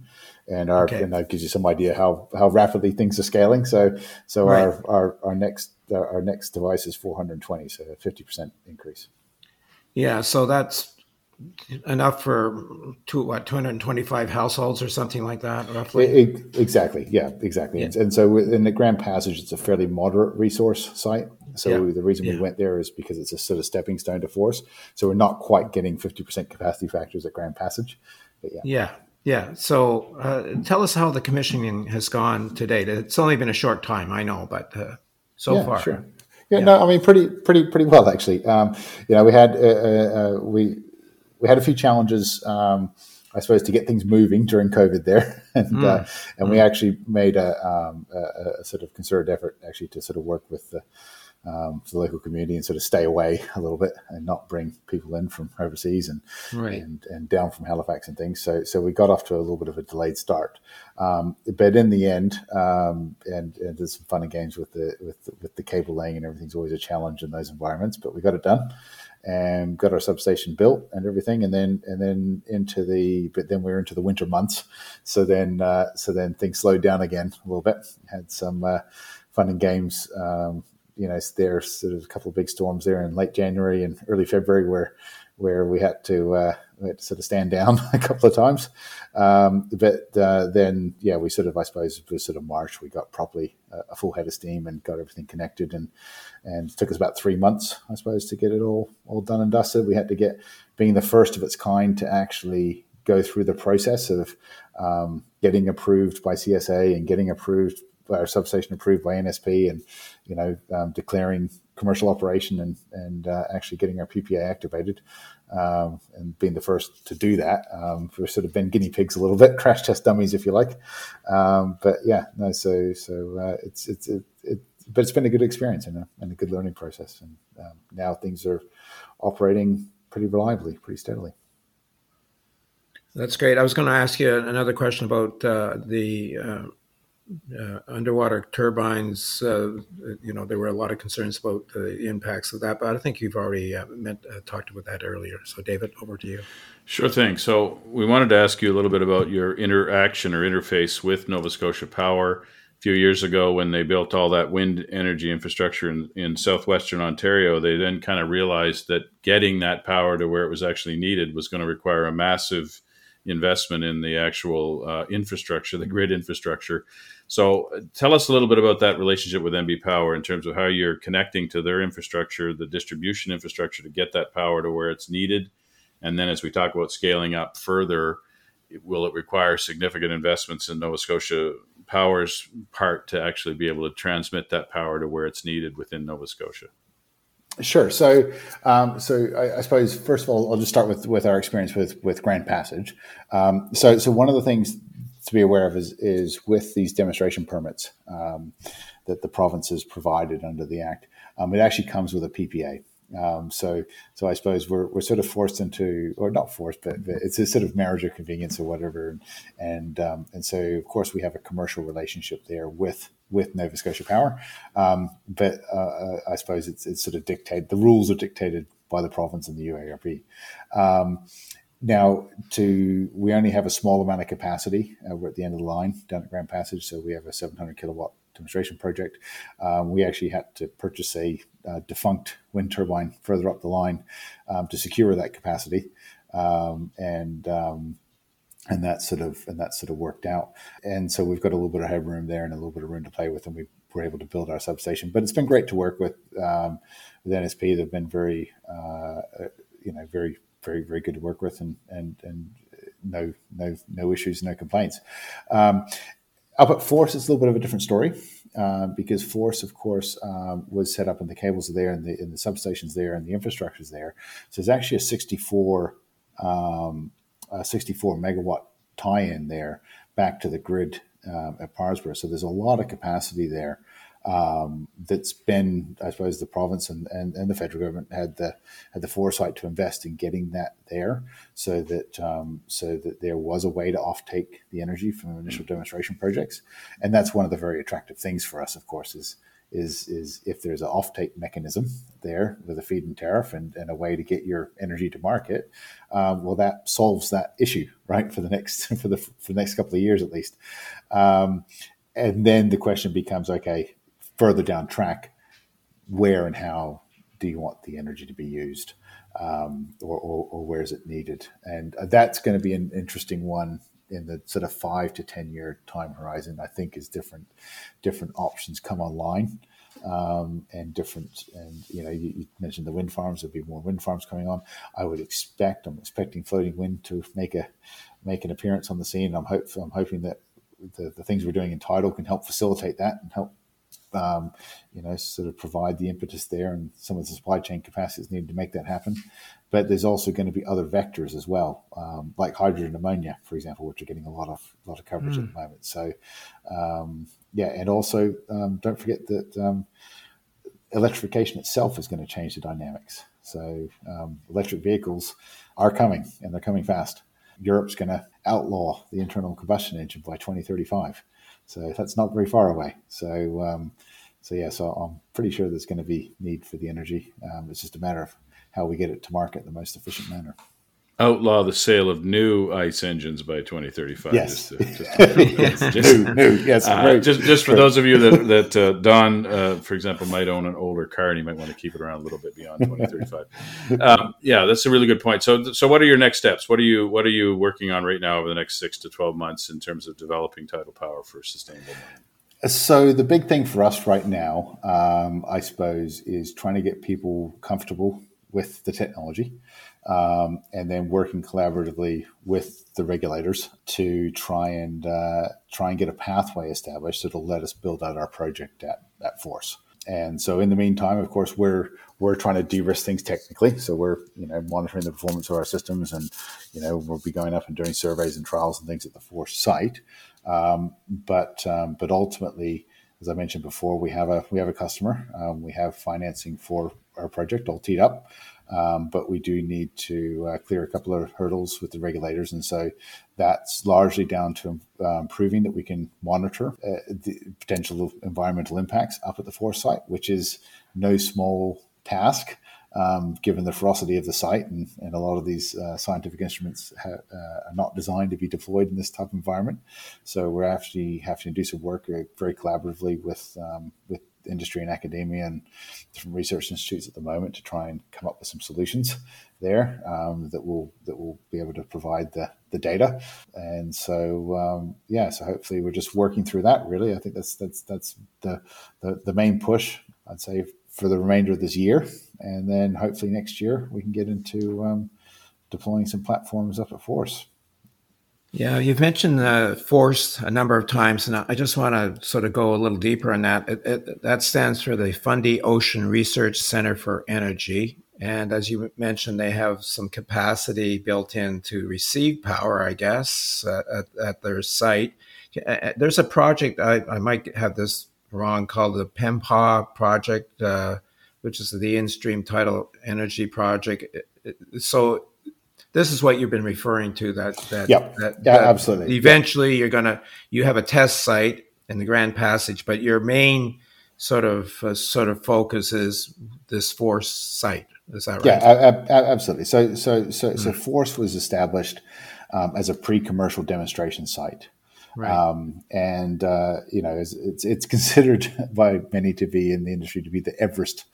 and our okay. and that gives you some idea how how rapidly things are scaling. So so right. our, our our next our next device is 420, so a 50 percent increase. Yeah, so that's enough for two what 225 households or something like that roughly it, exactly yeah exactly yeah. And, so in the grand passage it's a fairly moderate resource site so yeah. the reason yeah. we went there is because it's a sort of stepping stone to force so we're not quite getting 50% capacity factors at grand passage but yeah yeah yeah. So uh, tell us how the commissioning has gone to date. It's only been a short time, I know, but uh, so yeah, far. Sure. Yeah, yeah, no, I mean, pretty, pretty, pretty well actually. Um, you know, we had uh, uh, uh we we had a few challenges, um, I suppose, to get things moving during COVID there, and mm. and mm. we actually made a, um, a, a, sort of concerted effort actually to sort of work with the um, the local community and sort of stay away a little bit and not bring people in from overseas and right. and, and down from Halifax and things. So so we got off to a little bit of a delayed start, um, but in the end, um, and, and there's some fun and games with the with the, with the cable laying and everything's always a challenge in those environments, but we got it done and got our substation built and everything and then and then into the but then we are into the winter months. So then uh, so then things slowed down again a little bit. Had some uh, fun and games um, you know, there's sort of a couple of big storms there in late January and early February where where we had to, uh, we had to sort of stand down a couple of times. Um, but uh, then, yeah, we sort of, I suppose, it was sort of March. We got properly uh, a full head of steam and got everything connected, and and it took us about three months, I suppose, to get it all all done and dusted. We had to get being the first of its kind to actually go through the process of um, getting approved by CSA and getting approved our substation approved by NSP and you know um, declaring commercial operation and and uh, actually getting our PPA activated um, and being the first to do that. Um, we've sort of been guinea pigs a little bit, crash test dummies if you like. Um, but yeah, no, so so uh, it's it's it, it, but it's been a good experience and a, and a good learning process. And um, now things are operating pretty reliably, pretty steadily. That's great. I was going to ask you another question about uh, the uh, underwater turbines, uh, you know, there were a lot of concerns about the impacts of that, but I think you've already uh, uh, talked about that earlier. So, David, over to you. Sure thing. So, we wanted to ask you a little bit about your interaction or interface with Nova Scotia Power. A few years ago, when they built all that wind energy infrastructure in, in southwestern Ontario, they then kind of realized that getting that power to where it was actually needed was going to require a massive investment in the actual uh, infrastructure, the grid infrastructure. So, uh, tell us a little bit about that relationship with NB Power in terms of how you're connecting to their infrastructure, the distribution infrastructure to get that power to where it's needed. And then, as we talk about scaling up further, will it require significant investments in Nova Scotia Power's part to actually be able to transmit that power to where it's needed within Nova Scotia? Sure. So, um, so I, I, suppose first of all, I'll just start with with our experience with with Grand Passage. Um, so, so one of the things to be aware of is, is with these demonstration permits um, that the province has provided under the Act, um, it actually comes with a PPA. Um, so, so I suppose we're, we're sort of forced into, or not forced, but, but it's a sort of marriage of convenience or whatever. And, um, and so, of course, we have a commercial relationship there with, with Nova Scotia Power. Um, but uh, uh I suppose it's, it's sort of dictated, the rules are dictated by the province and the UARB. Um, now, to we only have a small amount of capacity. Uh, we're at the end of the line down at Grand Passage, so we have a 700 kilowatt demonstration project. Um, we actually had to purchase a, a, defunct wind turbine further up the line um, to secure that capacity, um, and um, and that sort of and that sort of worked out. And so we've got a little bit of headroom there and a little bit of room to play with, and we were able to build our substation. But it's been great to work with um, with NSP. They've been very uh, you know very very very good to work with, and and and no no no issues, no complaints. Um, up at Force, it's a little bit of a different story. Uh, because Force, of course, um, was set up and the cables are there and the, and the substations there and the infrastructure is there. So it's actually a 64 um, a 64 megawatt tie-in there back to the grid um, at Parrsboro. So there's a lot of capacity there um, that's been, I suppose, the province and, and, and, the federal government had the had the foresight to invest in getting that there, so that um, so that there was a way to offtake the energy from initial demonstration projects, and that's one of the very attractive things for us, of course, is is is if there's an offtake mechanism there with a feed-in tariff and, and a way to get your energy to market, um, well, that solves that issue, right, for the next for the for the next couple of years at least. Um, and then the question becomes, okay, further down track, where and how do you want the energy to be used, um, or, or, or where is it needed? And that's going to be an interesting one in the sort of five to ten year time horizon, I think is different different options come online. Um, and different, and you know, you, you, mentioned the wind farms. There'll be more wind farms coming on. I would expect. I'm expecting floating wind to make a make an appearance on the scene. I'm hope I'm hoping that the, the things we're doing in tidal can help facilitate that and help um, you know, sort of provide the impetus there, and some of the supply chain capacities needed to make that happen. But there's also going to be other vectors as well, um, like hydrogen ammonia, for example, which are getting a lot of lot of coverage mm. at the moment. So, um, yeah, and also um, don't forget that um, electrification itself is going to change the dynamics. So, um, electric vehicles are coming, and they're coming fast. Europe's going to outlaw the internal combustion engine by 2035. So that's not very far away. So, um, so yeah, so I'm pretty sure there's going to be need for the energy. Um, it's just a matter of how we get it to market in the most efficient manner outlaw the sale of new ICE engines by 2035. Yes, just, to, just, to yes. just new, new, yes, uh, just, just for those of you that that uh, Don, uh, for example, might own an older car and he might want to keep it around a little bit beyond 2035. um, yeah, that's a really good point. So, so what are your next steps? What are you what are you working on right now over the next six to 12 months in terms of developing tidal power for sustainable? So the big thing for us right now, um, I suppose, is trying to get people comfortable with the technology um, and then working collaboratively with the regulators to try and uh, try and get a pathway established that'll let us build out our project at, at Force. And so, in the meantime, of course, we're we're trying to de-risk things technically. So we're you know monitoring the performance of our systems, and you know we'll be going up and doing surveys and trials and things at the Force site. Um, but um, but ultimately, as I mentioned before, we have a we have a customer. Um, we have financing for our project all teed up. Um, but we do need to uh, clear a couple of hurdles with the regulators. And so that's largely down to um, proving that we can monitor uh, the potential environmental impacts up at the Force site, which is no small task. Um, given the ferocity of the site, and, and a lot of these uh, scientific instruments ha- uh, are not designed to be deployed in this type of environment. So we're actually having to do some work very collaboratively with um, with industry and academia and different research institutes at the moment to try and come up with some solutions there um, that will that will be able to provide the, the data. And so um, yeah, so hopefully we're just working through that. Really, I think that's that's that's the the, the main push. I'd say for the remainder of this year, and then hopefully next year we can get into um, deploying some platforms up at Force. Yeah, you've mentioned uh, force a number of times, and I just want to sort of go a little deeper on that. It, it, that stands for the Fundy Ocean Research Center for Energy. And as you mentioned, they have some capacity built in to receive power, I guess, at, at, their site. There's a project, I, I, might have this wrong, called the Pempa'q project, uh, which is the in-stream tidal energy project. So this is what you've been referring to that that, yep. that, yeah, that absolutely eventually you're gonna you have a test site in the grand passage but your main sort of uh, sort of focus is this force site is that right yeah absolutely so so so, mm. so force was established um, as a pre-commercial demonstration site Right. Um, and uh, you know, it's, it's, it's considered by many to be in the industry to be the Everest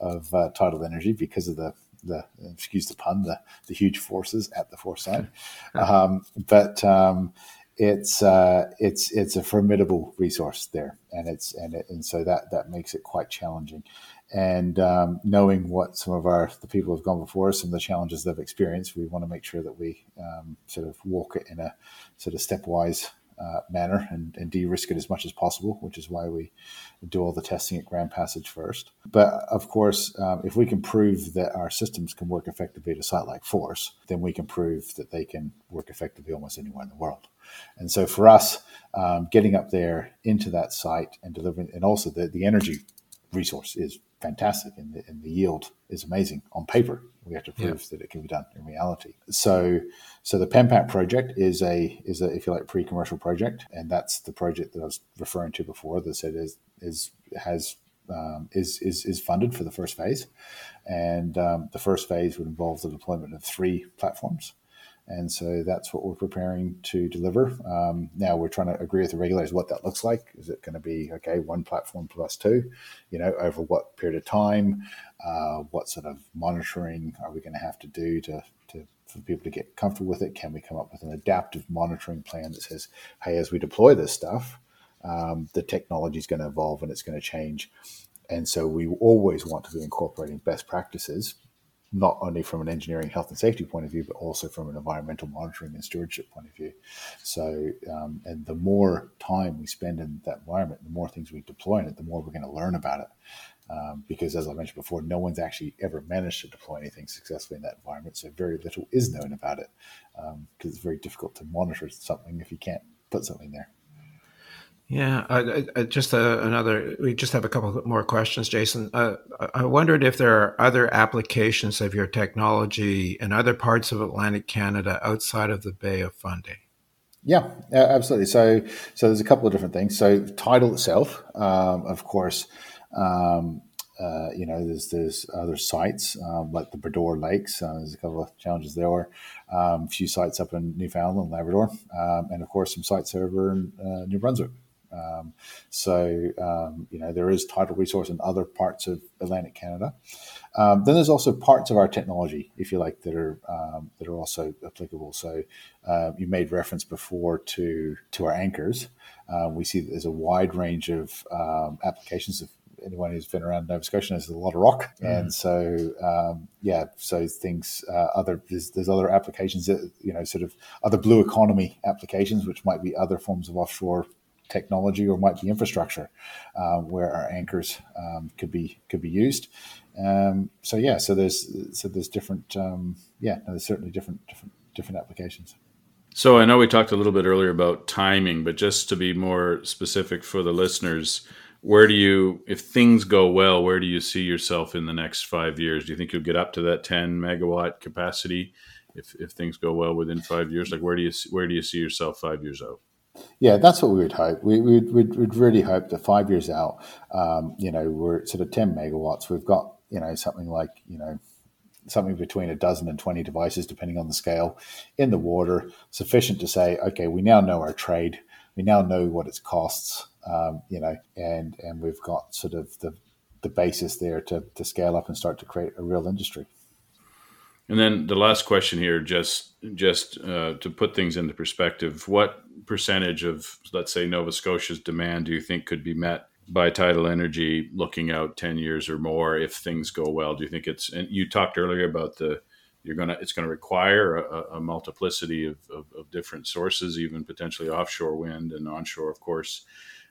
of uh, tidal energy because of the the excuse the pun the the huge forces at the Force site. Um, but um, it's uh, it's it's a formidable resource there, and it's and it, and so that that makes it quite challenging. And um, knowing what some of our the people have gone before us and the challenges they've experienced, we want to make sure that we um, sort of walk it in a sort of stepwise uh, manner and, and de-risk it as much as possible, which is why we do all the testing at Grand Passage first. But of course, um, if we can prove that our systems can work effectively at a site like Force, then we can prove that they can work effectively almost anywhere in the world. And so for us, um, getting up there into that site and delivering, and also the, the energy resource is fantastic and the, and the yield is amazing on paper. We have to prove yeah. that it can be done in reality. So, so the Pempa'q project is a is a if you like pre-commercial project, and that's the project that I was referring to before. That said is is has um, is, is is funded for the first phase, and um, the first phase would involve the deployment of three platforms. And so that's what we're preparing to deliver. Um, now we're trying to agree with the regulators what that looks like. Is it going to be okay one platform plus two? You know, over what period of time? Uh, what sort of monitoring are we going to have to do to, to for people to get comfortable with it? Can we come up with an adaptive monitoring plan that says, hey, as we deploy this stuff, um, the technology is going to evolve and it's going to change. And so we always want to be incorporating best practices not only from an engineering health and safety point of view, but also from an environmental monitoring and stewardship point of view. So, um, and the more time we spend in that environment, the more things we deploy in it, the more we're going to learn about it. Um, because, as I mentioned before, no one's actually ever managed to deploy anything successfully in that environment. So, very little is known about it because um, it's very difficult to monitor something if you can't put something there. Yeah, uh, uh, just another. We just have a couple more questions, Jason. Uh, I wondered if there are other applications of your technology in other parts of Atlantic Canada outside of the Bay of Fundy. Yeah, absolutely. So, so there's a couple of different things. So, tidal itself, um, of course, um, uh, you know, there's there's other sites um, like the Bras d'Or Lakes. Uh, there's a couple of challenges there. Um, a few sites up in Newfoundland, Labrador, um, and of course some sites over in uh, New Brunswick. Um, so, um, you know, there is tidal resource in other parts of Atlantic Canada. Um, then there's also parts of our technology, if you like, that are um, that are also applicable. So, uh, you made reference before to to our anchors. Uh, we see that there's a wide range of um, applications of anyone who's been around Nova Scotia knows there's a lot of rock, and so um, yeah, so things uh, other there's, there's, other applications that you know sort of other blue economy applications, which might be other forms of offshore technology or might be infrastructure uh, where our anchors um, could be could be used. Um, so yeah, so there's so there's different um, yeah, no, there's certainly different different different applications. So I know we talked a little bit earlier about timing, but just to be more specific for the listeners, where do you, if things go well, where do you see yourself in the next five years? Do you think you'll get up to that 10 megawatt capacity if, if things go well within five years? Like where do you where do you see yourself five years out? Yeah, that's what we would hope. We, would we'd, we'd really hope that five years out, um, you know, we're at sort of 10 megawatts. We've got, you know, something like, you know, something between a dozen and 20 devices, depending on the scale, in the water, sufficient to say, okay, we now know our trade. We now know what it costs, um, you know, and, and we've got sort of the, the basis there to, to scale up and start to create a real industry. And then the last question here, just just uh, to put things into perspective, what percentage of let's say Nova Scotia's demand do you think could be met by tidal energy looking out 10 years or more if things go well? Do you think it's and you talked earlier about the you're gonna it's gonna require a, a multiplicity of, of, of, different sources even potentially offshore wind and onshore of course.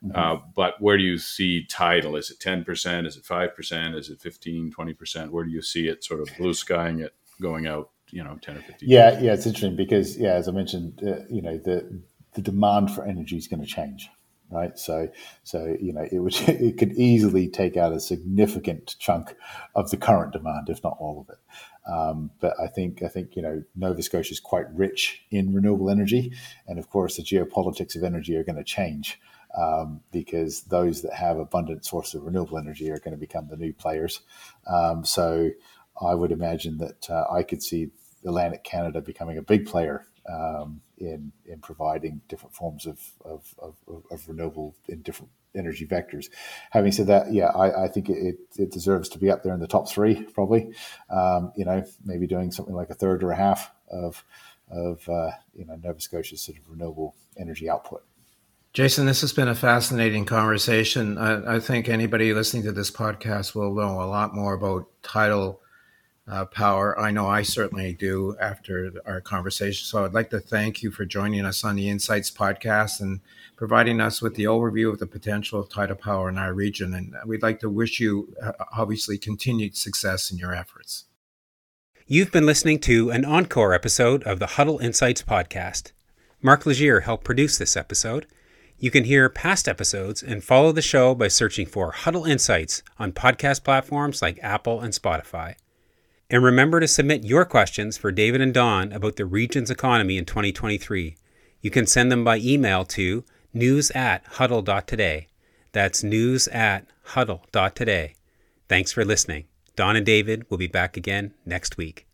Mm-hmm. uh, but where do you see tidal? Is it 10% is it 5% is it 15 20% where do you see it sort of blue skying it going out, you know, 10 or 15 yeah, years. Yeah, it's interesting because, yeah, as I mentioned, uh, you know, the, the demand for energy is going to change. Right, so so you know it would it could easily take out a significant chunk of the current demand, if not all of it. Um, but I think I think you know Nova Scotia is quite rich in renewable energy, and of course the geopolitics of energy are going to change um, because those that have abundant sources of renewable energy are going to become the new players. Um, so I would imagine that uh, I could see Atlantic Canada becoming a big player um, in in providing different forms of, of, of, of, renewable in different energy vectors. Having said that, yeah, I, I think it, it deserves to be up there in the top three, probably. Um, you know, maybe doing something like a third or a half of of uh, you know Nova Scotia's sort of renewable energy output. Jason, this has been a fascinating conversation. I, I, think anybody listening to this podcast will know a lot more about tidal uh, power. I know I certainly do after our conversation. So I'd like to thank you for joining us on the Insights podcast and providing us with the overview of the potential of tidal power in our region. And we'd like to wish you, uh, obviously, continued success in your efforts. You've been listening to an encore episode of the Huddle Insights podcast. Mark Legier helped produce this episode. You can hear past episodes and follow the show by searching for Huddle Insights on podcast platforms like Apple and Spotify. And remember to submit your questions for David and Don about the region's economy in 2023. You can send them by email to news at huddle.today. That's news at huddle.today. Thanks for listening. Don and David will be back again next week.